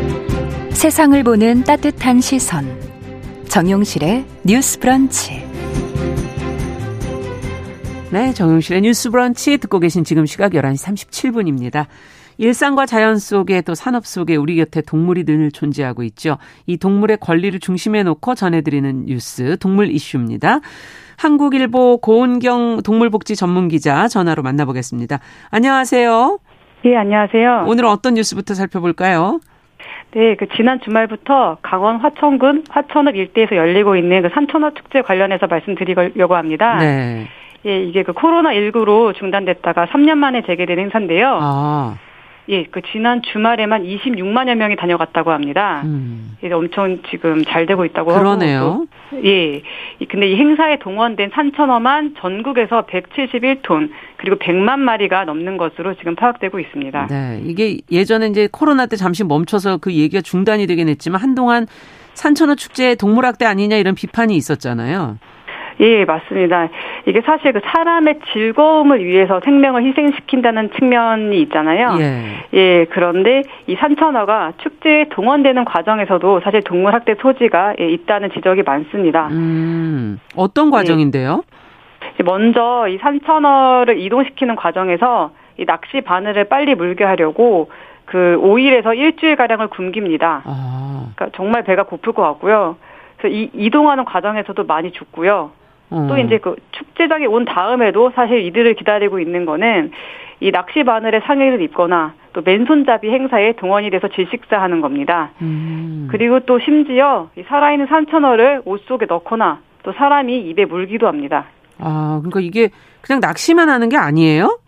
세상을 보는 따뜻한 시선. 정용실의 뉴스 브런치. 네, 정용실의 뉴스 브런치 듣고 계신 지금 시각 11시 37분입니다. 일상과 자연 속에 또 산업 속에 우리 곁에 동물이 늘 존재하고 있죠. 이 동물의 권리를 중심에 놓고 전해드리는 뉴스 동물 이슈입니다. 한국일보 고은경 동물복지 전문 기자 전화로 만나보겠습니다. 안녕하세요. 예, 안녕하세요. 오늘 어떤 뉴스부터 살펴볼까요? 네, 그 지난 주말부터 강원 화천군 화천읍 일대에서 열리고 있는 그 산천어 축제 관련해서 말씀드리려고 합니다. 네. 예, 이게 그 코로나 19로 중단됐다가 3년 만에 재개된 행사인데요. 아. 예, 그 지난 주말에만 26만여 명이 다녀갔다고 합니다. 음. 예, 엄청 지금 잘 되고 있다고 그러네요. 하고. 또, 예. 근데 이 행사에 동원된 산천어만 전국에서 171톤 그리고 100만 마리가 넘는 것으로 지금 파악되고 있습니다. 네. 이게 예전에 이제 코로나 때 잠시 멈춰서 그 얘기가 중단이 되긴 했지만 한동안 산천어 축제 동물학대 아니냐 이런 비판이 있었잖아요. 예, 맞습니다. 이게 사실 그 사람의 즐거움을 위해서 생명을 희생시킨다는 측면이 있잖아요. 예. 예, 그런데 이 산천어가 축제에 동원되는 과정에서도 사실 동물 학대 소지가 예, 있다는 지적이 많습니다. 음, 어떤 예. 과정인데요? 예. 먼저 이 산천어를 이동시키는 과정에서 이 낚시 바늘을 빨리 물게 하려고 그 5일에서 일주일 가량을 굶깁니다. 아. 그러니까 정말 배가 고플 것 같고요. 그래서 이 이동하는 과정에서도 많이 죽고요. 음. 또 이제 그 축제장에 온 다음에도 사실 이들을 기다리고 있는 거는 이 낚시 바늘에 상의를 입거나 또 맨손잡이 행사에 동원이 돼서 질식사하는 겁니다. 음. 그리고 또 심지어 이 살아있는 산천어를 옷 속에 넣거나 또 사람이 입에 물기도 합니다. 아, 그러니까 이게 그냥 낚시만 하는 게 아니에요?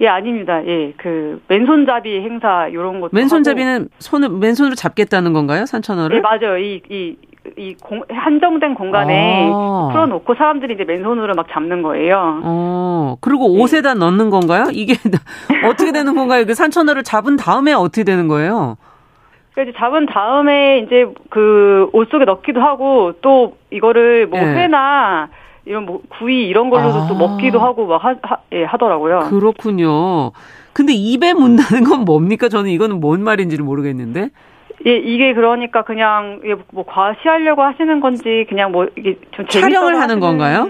예, 아닙니다. 예, 그 맨손잡이 행사 이런 것도 맨손잡이는 손을 맨손으로 잡겠다는 건가요, 산천어를? 예, 맞아요. 이 이 이 공, 한정된 공간에 아. 풀어놓고 사람들이 이제 맨손으로 막 잡는 거예요. 어, 그리고 네. 옷에다 네. 넣는 건가요? 이게 <laughs> 어떻게 되는 건가요? 그 산천어를 잡은 다음에 어떻게 되는 거예요? 그래서 잡은 다음에 이제 그 옷 속에 넣기도 하고 또 이거를 뭐 네. 회나 이런 뭐 구이 이런 걸로도 아. 또 먹기도 하고 막 하, 하, 예, 하더라고요. 그렇군요. 근데 입에 문다는 건 뭡니까? 저는 이거는 뭔 말인지를 모르겠는데. 예, 이게 그러니까 그냥 뭐 과시하려고 하시는 건지 그냥 뭐 이게 좀 촬영을 하는 건가요?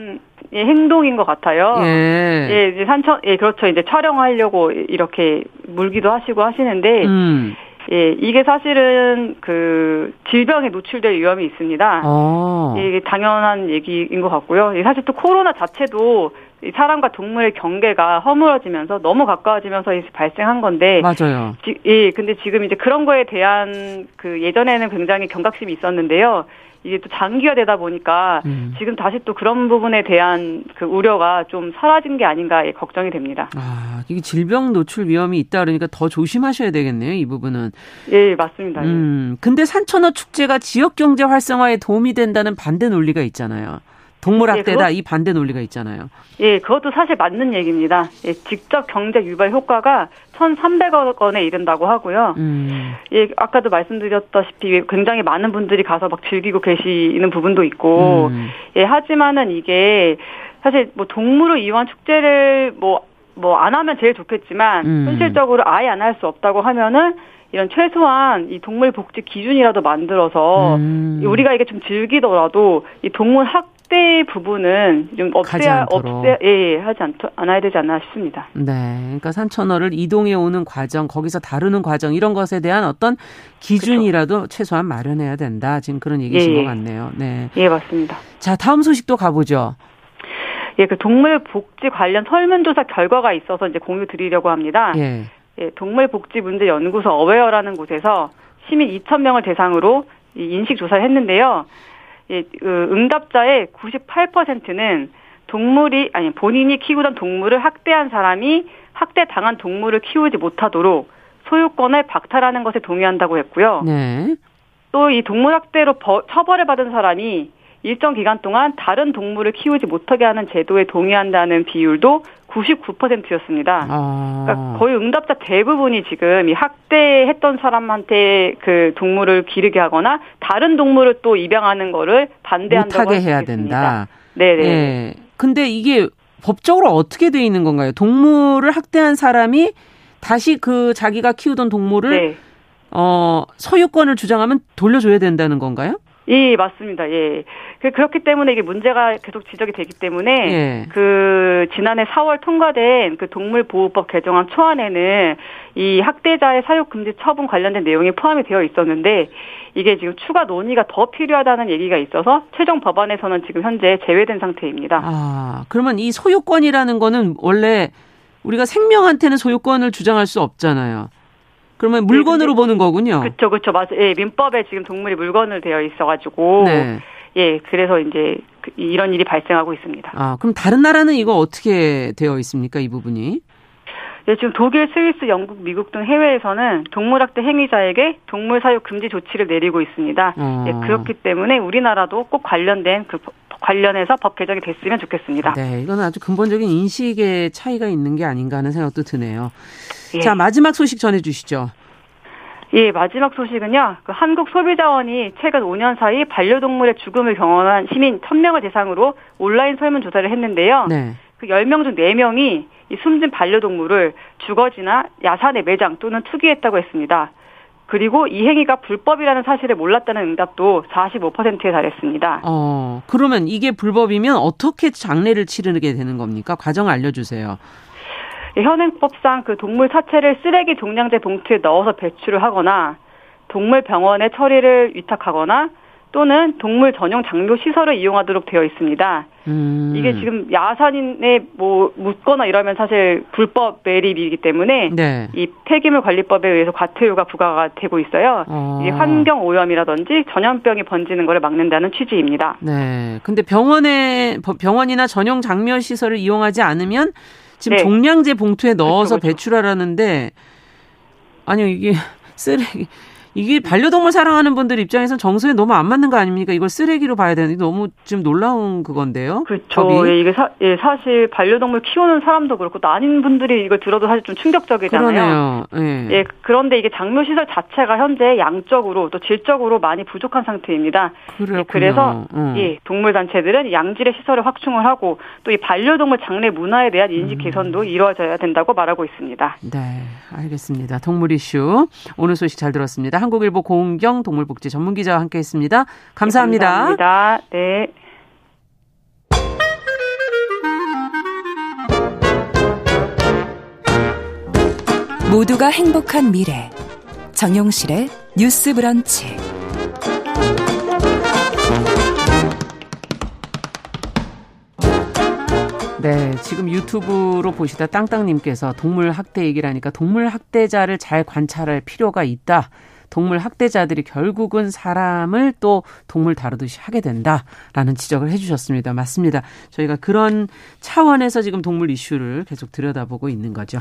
예, 행동인 것 같아요. 예. 예, 이제 산천, 예, 그렇죠. 이제 촬영하려고 이렇게 물기도 하시고 하시는데, 음. 예, 이게 사실은 그 질병에 노출될 위험이 있습니다. 어. 이게 당연한 얘기인 것 같고요. 사실 또 코로나 자체도 사람과 동물의 경계가 허물어지면서 너무 가까워지면서 발생한 건데 맞아요. 지, 예, 근데 지금 이제 그런 거에 대한 그 예전에는 굉장히 경각심이 있었는데요. 이게 또 장기화되다 보니까 음. 지금 다시 또 그런 부분에 대한 그 우려가 좀 사라진 게 아닌가 걱정이 됩니다. 아, 이게 질병 노출 위험이 있다 그러니까 더 조심하셔야 되겠네요, 이 부분은. 예, 맞습니다. 음, 근데 산천어 축제가 지역 경제 활성화에 도움이 된다는 반대 논리가 있잖아요. 동물학대다 예, 이 반대 논리가 있잖아요. 예, 그것도 사실 맞는 얘기입니다. 예, 직접 경제 유발 효과가 1,300억 원에 이른다고 하고요. 음. 예, 아까도 말씀드렸다시피 굉장히 많은 분들이 가서 막 즐기고 계시는 부분도 있고, 음. 예, 하지만은 이게 사실 뭐 동물을 이용한 축제를 뭐 뭐 안 하면 제일 좋겠지만 음. 현실적으로 아예 안 할 수 없다고 하면은 이런 최소한 이 동물 복지 기준이라도 만들어서 음. 우리가 이게 좀 즐기더라도 이 동물 학 확대 부분은 좀 없애야 없애 예, 예, 하지 않, 않아야 되지 않나 싶습니다. 네, 그러니까 산천어를 이동해 오는 과정, 거기서 다루는 과정 이런 것에 대한 어떤 기준이라도 그렇죠. 최소한 마련해야 된다. 지금 그런 얘기신 예, 것 예. 같네요. 네, 예, 맞습니다. 자, 다음 소식도 가보죠. 예, 그 동물 복지 관련 설문조사 결과가 있어서 이제 공유 드리려고 합니다. 예. 예, 동물복지문제연구소 어웨어라는 곳에서 시민 2천 명을 대상으로 인식 조사를 했는데요. 예, 그 응답자의 98%는 동물이 아니 본인이 키우던 동물을 학대한 사람이 학대 당한 동물을 키우지 못하도록 소유권을 박탈하는 것에 동의한다고 했고요. 네. 또 이 동물 학대로 버, 처벌을 받은 사람이 일정 기간 동안 다른 동물을 키우지 못하게 하는 제도에 동의한다는 비율도 99%였습니다. 아. 그러니까 거의 응답자 대부분이 지금 이 학대했던 사람한테 그 동물을 기르게 하거나 다른 동물을 또 입양하는 거를 반대한다고 못하게 해야 된다. 네네. 네. 근데 이게 법적으로 어떻게 돼 있는 건가요? 동물을 학대한 사람이 다시 그 자기가 키우던 동물을 네. 어 소유권을 주장하면 돌려줘야 된다는 건가요? 예, 맞습니다. 예. 그, 그렇기 때문에 이게 문제가 계속 지적이 되기 때문에 예. 그 지난해 4월 통과된 그 동물보호법 개정안 초안에는 이 학대자의 사육 금지 처분 관련된 내용이 포함이 되어 있었는데 이게 지금 추가 논의가 더 필요하다는 얘기가 있어서 최종 법안에서는 지금 현재 제외된 상태입니다. 아, 그러면 이 소유권이라는 거는 원래 우리가 생명한테는 소유권을 주장할 수 없잖아요. 그러면 물건으로 네, 보는 거군요. 그렇죠, 그렇죠, 맞아요. 예, 민법에 지금 동물이 물건을 되어 있어가지고 네. 예, 그래서 이제 그 이런 일이 발생하고 있습니다. 아, 그럼 다른 나라는 이거 어떻게 되어 있습니까, 이 부분이? 네, 지금 독일, 스위스, 영국, 미국 등 해외에서는 동물학대 행위자에게 동물 사육 금지 조치를 내리고 있습니다. 어. 예, 그렇기 때문에 우리나라도 꼭 관련된 그 관련해서 법 개정이 됐으면 좋겠습니다. 네, 이건 아주 근본적인 인식의 차이가 있는 게 아닌가 하는 생각도 드네요. 예. 자, 마지막 소식 전해 주시죠. 예, 마지막 소식은요. 그 한국소비자원이 최근 5년 사이 반려동물의 죽음을 경험한 시민 1000명을 대상으로 온라인 설문조사를 했는데요. 네. 그 10명 중 4명이 이 숨진 반려동물을 주거지나 야산에 매장 또는 투기했다고 했습니다. 그리고 이 행위가 불법이라는 사실을 몰랐다는 응답도 45%에 달했습니다. 어, 그러면 이게 불법이면 어떻게 장례를 치르게 되는 겁니까? 과정 알려주세요. 현행법상 그 동물 사체를 쓰레기 종량제 봉투에 넣어서 배출을 하거나 동물 병원에 처리를 위탁하거나 또는 동물 전용 장료 시설을 이용하도록 되어 있습니다. 음. 이게 지금 야산에 뭐 묻거나 이러면 사실 불법 매립이기 때문에 네. 이 폐기물 관리법에 의해서 과태료가 부과가 되고 있어요. 어. 이 환경 오염이라든지 전염병이 번지는 것을 막는다는 취지입니다. 네. 근데 병원에 병원이나 전용 장면 시설을 이용하지 않으면 지금 네. 종량제 봉투에 넣어서 그렇죠, 그렇죠. 배출하라는데 아니요 이게 쓰레기 이게 반려동물 사랑하는 분들 입장에서는 정서에 너무 안 맞는 거 아닙니까? 이걸 쓰레기로 봐야 되는데 너무 좀 놀라운 그건데요. 그렇죠. 예, 이게 사, 예, 사실 반려동물 키우는 사람도 그렇고 또 아닌 분들이 이걸 들어도 사실 좀 충격적이잖아요. 그러네요. 예. 예. 그런데 이게 장묘 시설 자체가 현재 양적으로 또 질적으로 많이 부족한 상태입니다. 그렇군요. 예, 그래서 음. 예, 동물 단체들은 양질의 시설을 확충을 하고 또 이 반려동물 장례 문화에 대한 인식 음. 개선도 음. 이루어져야 된다고 말하고 있습니다. 네, 알겠습니다. 동물 이슈 오늘 소식 잘 들었습니다. 있습니다. 한국일보 고은경 동물복지 전문기자와 함께했습니다. 감사합니다. 네, 감사합니다. 네. 모두가 행복한 미래. 정용실의 뉴스 브런치. 네, 지금 유튜브로 보시다 땅땅님께서 동물 학대 얘기라니까 동물 학대자를 잘 관찰할 필요가 있다. 동물 학대자들이 결국은 사람을 또 동물 다루듯이 하게 된다라는 지적을 해주셨습니다. 맞습니다. 저희가 그런 차원에서 지금 동물 이슈를 계속 들여다보고 있는 거죠.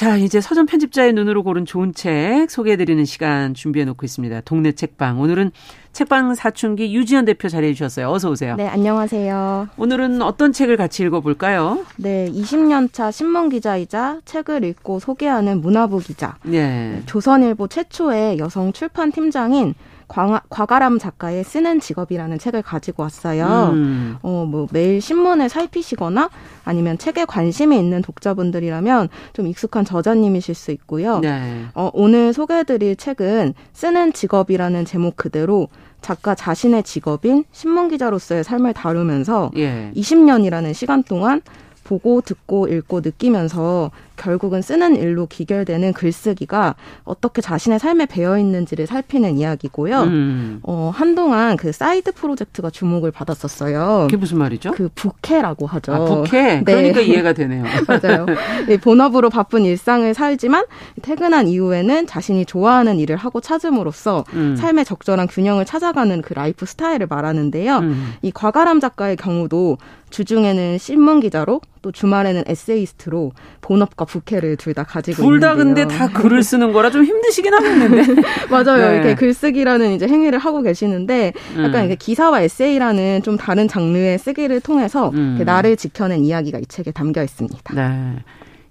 자, 이제 서점 편집자의 눈으로 고른 좋은 책 소개해드리는 시간 준비해 놓고 있습니다. 동네 책방. 오늘은 책방 사춘기 유지연 대표 자리해 주셨어요. 어서 오세요. 네, 안녕하세요. 오늘은 어떤 책을 같이 읽어볼까요? 네, 20년차 신문 기자이자 책을 읽고 소개하는 문화부 기자. 네. 조선일보 최초의 여성 출판 팀장인 광, 과가람 작가의 쓰는 직업이라는 책을 가지고 왔어요. 음. 어, 뭐 매일 신문을 살피시거나 아니면 책에 관심이 있는 독자분들이라면 좀 익숙한 저자님이실 수 있고요. 네. 어, 오늘 소개해드릴 책은 쓰는 직업이라는 제목 그대로 작가 자신의 직업인 신문 기자로서의 삶을 다루면서 예. 20년이라는 시간 동안 보고 듣고 읽고 느끼면서 결국은 쓰는 일로 귀결되는 글쓰기가 어떻게 자신의 삶에 배어 있는지를 살피는 이야기고요. 음. 어, 한동안 그 사이드 프로젝트가 주목을 받았었어요. 그게 무슨 말이죠? 그 부캐라고 하죠. 아, 부캐? 네. 그러니까 이해가 <laughs> 되네요. 맞아요. 네, 본업으로 바쁜 일상을 살지만 퇴근한 이후에는 자신이 좋아하는 일을 하고 찾음으로써 음. 삶의 적절한 균형을 찾아가는 그 라이프 스타일을 말하는데요. 음. 이 곽아람 작가의 경우도 주중에는 신문 기자로 또 주말에는 에세이스트로 본업과 부캐를 둘 다 가지고 둘 다 근데 다 글을 쓰는 거라 좀 힘드시긴 하겠는데. <laughs> 맞아요. 네. 이렇게 글쓰기라는 이제 행위를 하고 계시는데 약간 음. 이게 기사와 에세이라는 좀 다른 장르의 쓰기를 통해서 음. 나를 지켜낸 이야기가 이 책에 담겨 있습니다. 네.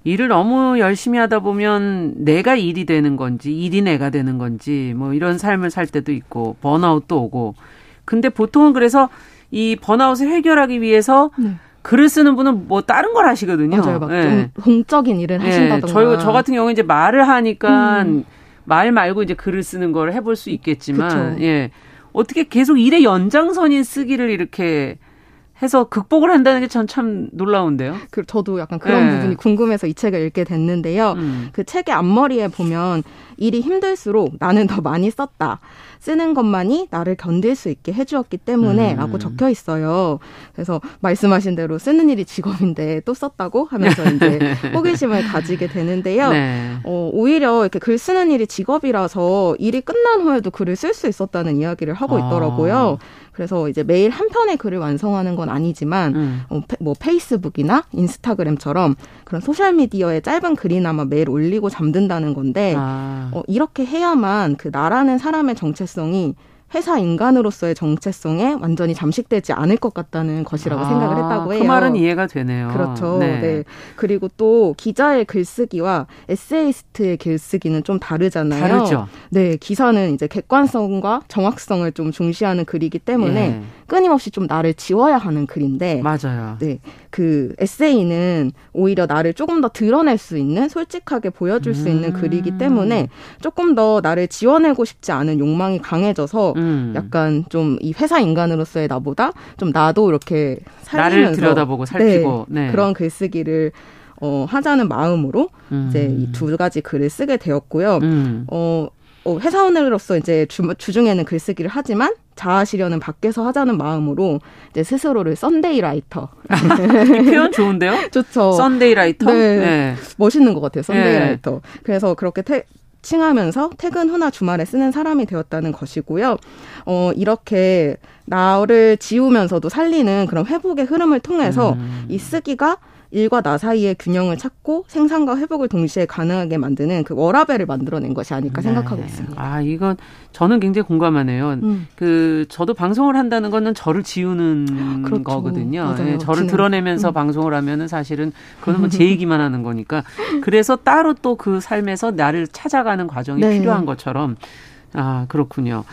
일을 너무 열심히 하다 보면 내가 일이 되는 건지 일이 내가 되는 건지 뭐 이런 삶을 살 때도 있고 번아웃도 오고 근데 보통은 그래서 이 번아웃을 해결하기 위해서 네. 글을 쓰는 분은 뭐 다른 걸 하시거든요. 맞아요. 막좀 네. 공적인 일을 네. 하신다던가. 저, 저 같은 경우는 이제 말을 하니까 음. 말 말고 이제 글을 쓰는 걸 해볼 수 있겠지만, 그쵸. 예. 어떻게 계속 일의 연장선인 쓰기를 이렇게 해서 극복을 한다는 게 전 참 놀라운데요. 그 저도 약간 그런 네. 부분이 궁금해서 이 책을 읽게 됐는데요. 음. 그 책의 앞머리에 보면 일이 힘들수록 나는 더 많이 썼다. 쓰는 것만이 나를 견딜 수 있게 해주었기 때문에 음. 라고 적혀 있어요. 그래서 말씀하신 대로 쓰는 일이 직업인데 또 썼다고 하면서 이제 <laughs> 호기심을 가지게 되는데요. 네. 어, 오히려 이렇게 글 쓰는 일이 직업이라서 일이 끝난 후에도 글을 쓸 수 있었다는 이야기를 하고 아. 있더라고요. 아. 그래서 이제 매일 한 편의 글을 완성하는 건 아니지만 음. 어, 뭐 페이스북이나 인스타그램처럼 그런 소셜 미디어에 짧은 글이나마 매일 올리고 잠든다는 건데 아. 어, 이렇게 해야만 그 나라는 사람의 정체성이 회사 인간으로서의 정체성에 완전히 잠식되지 않을 것 같다는 것이라고 아, 생각을 했다고 그 해요. 그 말은 이해가 되네요. 그렇죠. 네. 네. 그리고 또 기자의 글쓰기와 에세이스트의 글쓰기는 좀 다르잖아요. 다르죠. 네, 기사는 이제 객관성과 정확성을 좀 중시하는 글이기 때문에 예. 끊임없이 좀 나를 지워야 하는 글인데 맞아요. 네. 그 에세이는 오히려 나를 조금 더 드러낼 수 있는 솔직하게 보여줄 수 있는 음. 글이기 때문에 조금 더 나를 지워내고 싶지 않은 욕망이 강해져서 음. 약간 좀 이 회사 인간으로서의 나보다 좀 나도 이렇게 살면서 나를 들여다보고 살피고 네, 네. 그런 글쓰기를 어, 하자는 마음으로 음. 이제 이 두 가지 글을 쓰게 되었고요. 음. 어, 어, 회사원으로서 이제 주, 주중에는 글쓰기를 하지만 자아실현은 밖에서 하자는 마음으로 이제 스스로를 Sunday writer. <laughs> 표현 좋은데요? 좋죠. Sunday writer. 네. 네. 멋있는 것 같아요. Sunday 네. writer. 그래서 그렇게 태, 칭하면서 퇴근 후나 주말에 쓰는 사람이 되었다는 것이고요. 어, 이렇게 나를 지우면서도 살리는 그런 회복의 흐름을 통해서 음. 이 쓰기가 일과 나 사이의 균형을 찾고 생산과 회복을 동시에 가능하게 만드는 그 워라벨을 만들어낸 것이 아닐까 네. 생각하고 있습니다. 아, 이건 저는 굉장히 공감하네요. 음. 그 저도 방송을 한다는 거는 저를 지우는 그렇죠. 거거든요. 네, 저를 진행. 드러내면서 음. 방송을 하면은 사실은 그거는 뭐 제 얘기만 하는 거니까 그래서 따로 또 그 삶에서 나를 찾아가는 과정이 네. 필요한 것처럼 아, 그렇군요.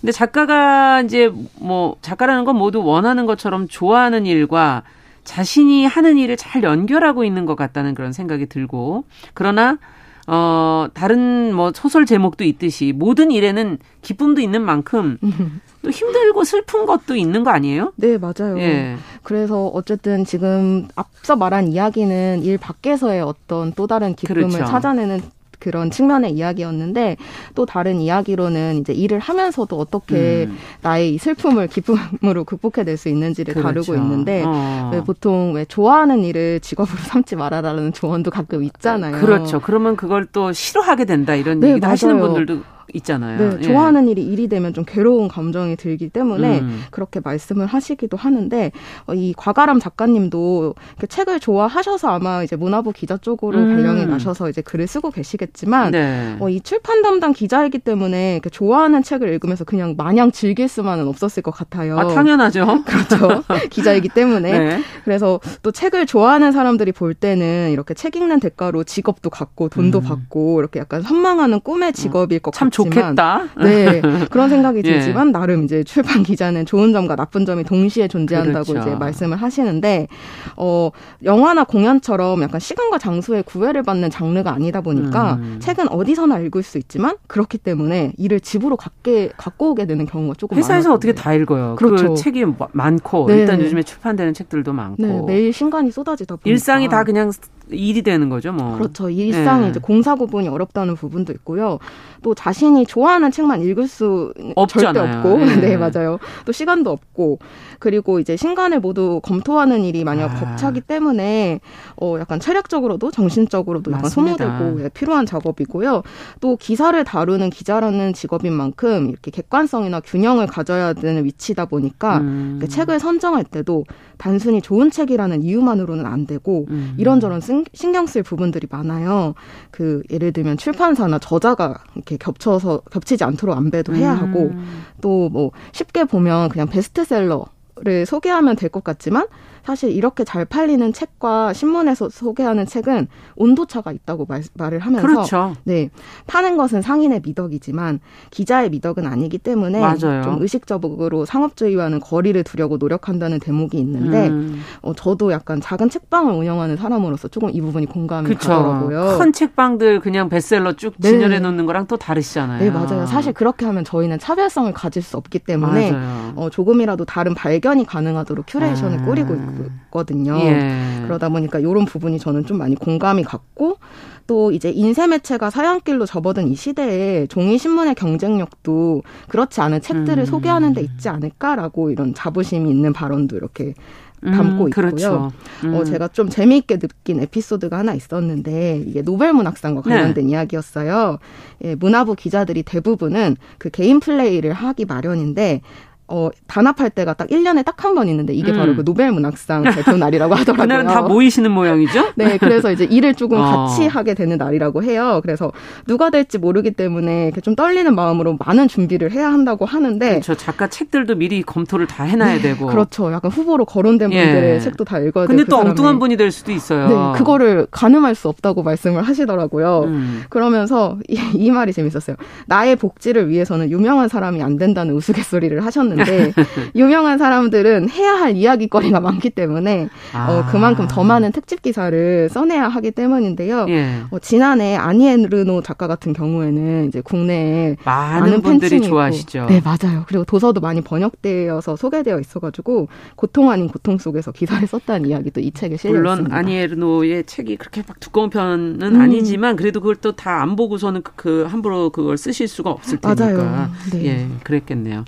근데 작가가 이제 뭐 작가라는 건 모두 원하는 것처럼 좋아하는 일과 자신이 하는 일을 잘 연결하고 있는 것 같다는 그런 생각이 들고 그러나 어 다른 뭐 소설 제목도 있듯이 모든 일에는 기쁨도 있는 만큼 <laughs> 또 힘들고 슬픈 것도 있는 거 아니에요? 네, 맞아요. 예. 그래서 어쨌든 지금 앞서 말한 이야기는 일 밖에서의 어떤 또 다른 기쁨을 그렇죠. 찾아내는 그런 측면의 이야기였는데 또 다른 이야기로는 이제 일을 하면서도 어떻게 음. 나의 이 슬픔을 기쁨으로 극복해낼 수 있는지를 그렇죠. 다루고 있는데 어. 왜 보통 왜 좋아하는 일을 직업으로 <laughs> 삼지 말아라라는 조언도 가끔 있잖아요. 그렇죠. 그러면 그걸 또 싫어하게 된다 이런 네, 얘기도 맞아요. 하시는 분들도 있잖아요. 네, 예. 좋아하는 일이 일이 되면 좀 괴로운 감정이 들기 때문에 음. 그렇게 말씀을 하시기도 하는데 어, 이 과가람 작가님도 그 책을 좋아하셔서 아마 이제 문화부 기자 쪽으로 음. 발령이 나셔서 이제 글을 쓰고 계시겠지만 네. 어, 이 출판 담당 기자이기 때문에 좋아하는 책을 읽으면서 그냥 마냥 즐길 수만은 없었을 것 같아요. 아, 당연하죠. <laughs> 그렇죠. <laughs> 기자이기 때문에 네. 그래서 또 책을 좋아하는 사람들이 볼 때는 이렇게 책 읽는 대가로 직업도 갖고 돈도 음. 받고 이렇게 약간 선망하는 꿈의 직업일 것 같아요. 좋겠다. 네. <laughs> 그런 생각이 예. 들지만 예. 나름 이제 출판 기자는 좋은 점과 나쁜 점이 동시에 존재한다고 그렇죠. 이제 말씀을 하시는데 어 영화나 공연처럼 약간 시간과 장소에 구애를 받는 장르가 아니다 보니까 음. 책은 어디서나 읽을 수 있지만 그렇기 때문에 이를 집으로 갖게 갖고 오게 되는 경우가 조금 회사에서 어떻게 다 읽어요. 그 그렇죠. 그 책이 많고 네. 일단 요즘에 출판되는 책들도 많고 네. 매일 신간이 쏟아지다 보니까 일상이 다 그냥 일이 되는 거죠, 뭐. 그렇죠. 일상이 네. 이제 공사 구분이 어렵다는 부분도 있고요. 또 자신이 좋아하는 책만 읽을 수. 절대 없고, 네. <laughs> 네. 맞아요. 또 시간도 없고, 그리고 이제 신간을 모두 검토하는 일이 만약 아. 벅차기 때문에 어 약간 체력적으로도 정신적으로도 약간 소모되고 예, 필요한 작업이고요. 또 기사를 다루는 기자라는 직업인 만큼 이렇게 객관성이나 균형을 가져야 되는 위치다 보니까 음. 책을 선정할 때도 단순히 좋은 책이라는 이유만으로는 안 되고 음. 이런저런 쓴 신경 쓸 부분들이 많아요. 그 예를 들면 출판사나 저자가 이렇게 겹쳐서 겹치지 않도록 안배도 해야 하고 음. 또뭐 쉽게 보면 그냥 베스트셀러 를 소개하면 될 것 같지만 사실 이렇게 잘 팔리는 책과 신문에서 소개하는 책은 온도차가 있다고 말, 말을 하면서 그렇죠. 네 파는 것은 상인의 미덕이지만 기자의 미덕은 아니기 때문에 맞아요. 좀 의식적으로 상업주의와는 거리를 두려고 노력한다는 대목이 있는데 음. 어, 저도 약간 작은 책방을 운영하는 사람으로서 조금 이 부분이 공감이 그쵸. 가더라고요. 큰 책방들 그냥 베스트셀러 쭉 네. 진열해 놓는 거랑 또 다르시잖아요. 네 맞아요. 사실 그렇게 하면 저희는 차별성을 가질 수 없기 때문에 어, 조금이라도 다른 발견이 가능하도록 큐레이션을 음. 꾸리고 있고 있거든요. 예. 그러다 보니까 이런 부분이 저는 좀 많이 공감이 갔고 또 이제 인쇄 매체가 사양길로 접어든 이 시대에 종이 신문의 경쟁력도 그렇지 않은 책들을 음. 소개하는 데 있지 않을까라고 이런 자부심이 있는 발언도 이렇게 담고 음, 그렇죠. 있고요. 어, 음. 어, 제가 좀 재미있게 느낀 에피소드가 하나 있었는데 이게 노벨 문학상과 관련된 네. 이야기였어요. 예, 문화부 기자들이 대부분은 그 개인 플레이를 하기 마련인데 어, 단합할 때가 딱 1년에 딱 한 번 있는데 이게 음. 바로 그 노벨 문학상 발표 날이라고 하더라고요. <laughs> 그날은 다 모이시는 모양이죠? <laughs> 네, 그래서 이제 일을 조금 어. 같이 하게 되는 날이라고 해요. 그래서 누가 될지 모르기 때문에 좀 떨리는 마음으로 많은 준비를 해야 한다고 하는데 그렇죠. 작가 책들도 미리 검토를 다 해놔야 네, 되고 그렇죠. 약간 후보로 거론된 예. 분들의 책도 다 읽어야 되고 근데 또 그 엉뚱한 분이 될 수도 있어요. 네, 그거를 가늠할 수 없다고 말씀을 하시더라고요. 음. 그러면서 <laughs> 이, 이 말이 재밌었어요. 나의 복지를 위해서는 유명한 사람이 안 된다는 우스갯소리를 하셨는데 <laughs> 유명한 사람들은 해야 할 이야기거리가 많기 때문에 아. 어, 그만큼 더 많은 특집 기사를 써내야 하기 때문인데요. 예. 어, 지난해 아니엔 르노 작가 같은 경우에는 이제 국내에 많은, 많은 분들이 좋아하시죠. 네, 맞아요. 그리고 도서도 많이 번역되어서 소개되어 있어가지고 고통 아닌 고통 속에서 기사를 썼다는 이야기도 이 책에 실려 물론 있습니다. 물론 아니엔 르노의 책이 그렇게 막 두꺼운 편은 음. 아니지만 그래도 그걸 또 다 안 보고서는 그, 그 함부로 그걸 쓰실 수가 없을 테니까. 맞아요. 네. 예, 그랬겠네요.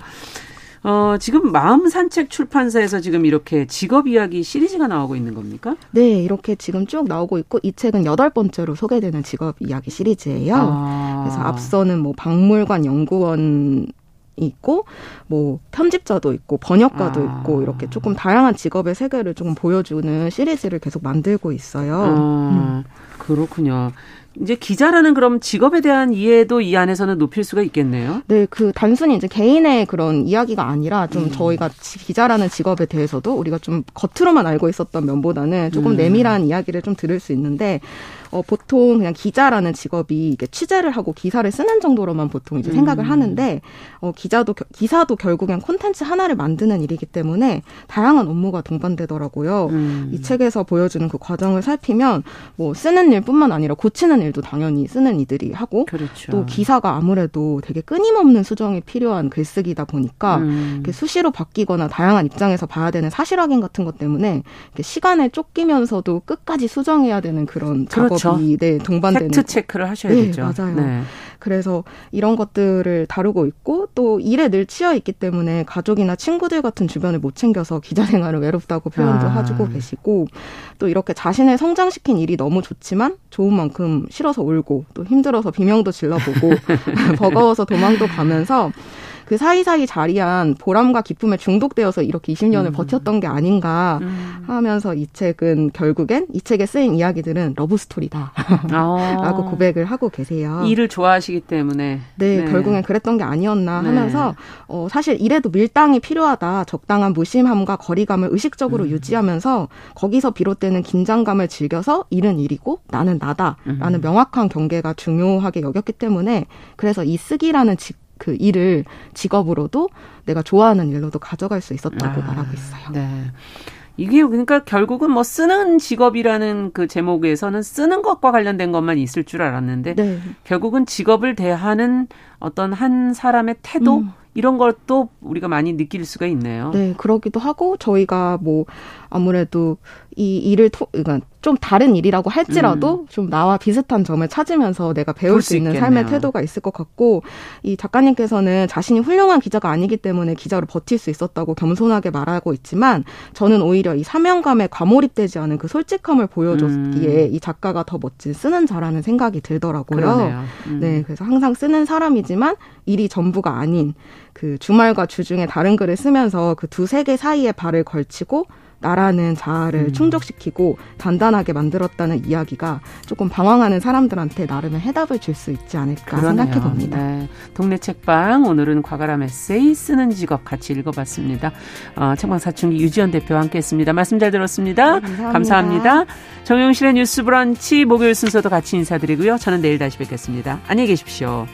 어, 지금 마음 산책 출판사에서 지금 이렇게 직업 이야기 시리즈가 나오고 있는 겁니까? 네, 이렇게 지금 쭉 나오고 있고 이 책은 여덟 번째로 소개되는 직업 이야기 시리즈예요. 아. 그래서 앞서는 뭐 박물관 연구원 있고 뭐 편집자도 있고 번역가도 아. 있고 이렇게 조금 다양한 직업의 세계를 조금 보여주는 시리즈를 계속 만들고 있어요. 아, 음. 그렇군요. 이제 기자라는 그럼 직업에 대한 이해도 이 안에서는 높일 수가 있겠네요. 네, 그 단순히 이제 개인의 그런 이야기가 아니라 좀 음. 저희가 기자라는 직업에 대해서도 우리가 좀 겉으로만 알고 있었던 면보다는 조금 음. 내밀한 이야기를 좀 들을 수 있는데 어, 보통 그냥 기자라는 직업이 이게 취재를 하고 기사를 쓰는 정도로만 보통 이제 생각을 음. 하는데 어, 기자도 기사도 결국엔 콘텐츠 하나를 만드는 일이기 때문에 다양한 업무가 동반되더라고요. 음. 이 책에서 보여주는 그 과정을 살피면 뭐 쓰는 일뿐만 아니라 고치는 이메일도 당연히 쓰는 이들이 하고 그렇죠. 또 기사가 아무래도 되게 끊임없는 수정이 필요한 글쓰기다 보니까 음. 수시로 바뀌거나 다양한 입장에서 봐야 되는 사실 확인 같은 것 때문에 시간에 쫓기면서도 끝까지 수정해야 되는 그런 그렇죠. 작업이 네, 동반되는 팩트 체크를 하셔야 네, 되죠. 맞아요. 네. 그래서 이런 것들을 다루고 있고 또 일에 늘 치여 있기 때문에 가족이나 친구들 같은 주변을 못 챙겨서 기자 생활을 외롭다고 표현도 아. 해주고 계시고 또 이렇게 자신을 성장시킨 일이 너무 좋지만 좋은 만큼 싫어서 울고 또 힘들어서 비명도 질러보고 <laughs> <laughs> 버거워서 도망도 가면서 그 사이사이 자리한 보람과 기쁨에 중독되어서 이렇게 20년을 음. 버텼던 게 아닌가 음. 하면서 이 책은 결국엔 이 책에 쓰인 이야기들은 러브 스토리다. <laughs> 아. 라고 고백을 하고 계세요. 일을 좋아하시기 때문에. 네, 네. 결국엔 그랬던 게 아니었나 네. 하면서 어, 사실 일에도 밀당이 필요하다. 적당한 무심함과 거리감을 의식적으로 음. 유지하면서 거기서 비롯되는 긴장감을 즐겨서 일은 일이고 나는 나다라는 음. 명확한 경계가 중요하게 여겼기 때문에 그래서 이 쓰기라는 직 그 일을 직업으로도 내가 좋아하는 일로도 가져갈 수 있었다고 아, 말하고 있어요. 네. 이게 그러니까 결국은 뭐 쓰는 직업이라는 그 제목에서는 쓰는 것과 관련된 것만 있을 줄 알았는데 네. 결국은 직업을 대하는 어떤 한 사람의 태도 음. 이런 것도 우리가 많이 느낄 수가 있네요. 네, 그러기도 하고 저희가 뭐 아무래도 이 일을 토, 그러니까 좀 다른 일이라고 할지라도 음. 좀 나와 비슷한 점을 찾으면서 내가 배울 수, 수 있는 삶의 태도가 있을 것 같고 이 작가님께서는 자신이 훌륭한 기자가 아니기 때문에 기자로 버틸 수 있었다고 겸손하게 말하고 있지만 저는 오히려 이 사명감에 과몰입되지 않은 그 솔직함을 보여줬기에 음. 이 작가가 더 멋진 쓰는 자라는 생각이 들더라고요. 음. 네, 그래서 항상 쓰는 사람이지만 일이 전부가 아닌 그 주말과 주중에 다른 글을 쓰면서 그 두 세계 사이에 발을 걸치고 나라는 자아를 음. 충족시키고 단단하게 만들었다는 이야기가 조금 방황하는 사람들한테 나름의 해답을 줄 수 있지 않을까 생각해 봅니다. 네. 동네 책방 오늘은 과가람 에세이 쓰는 직업 같이 읽어봤습니다. 어, 책방 사춘기 유지연 대표와 함께했습니다. 말씀 잘 들었습니다. 네, 감사합니다. 감사합니다. 정용실의 뉴스 브런치 목요일 순서도 같이 인사드리고요. 저는 내일 다시 뵙겠습니다. 안녕히 계십시오.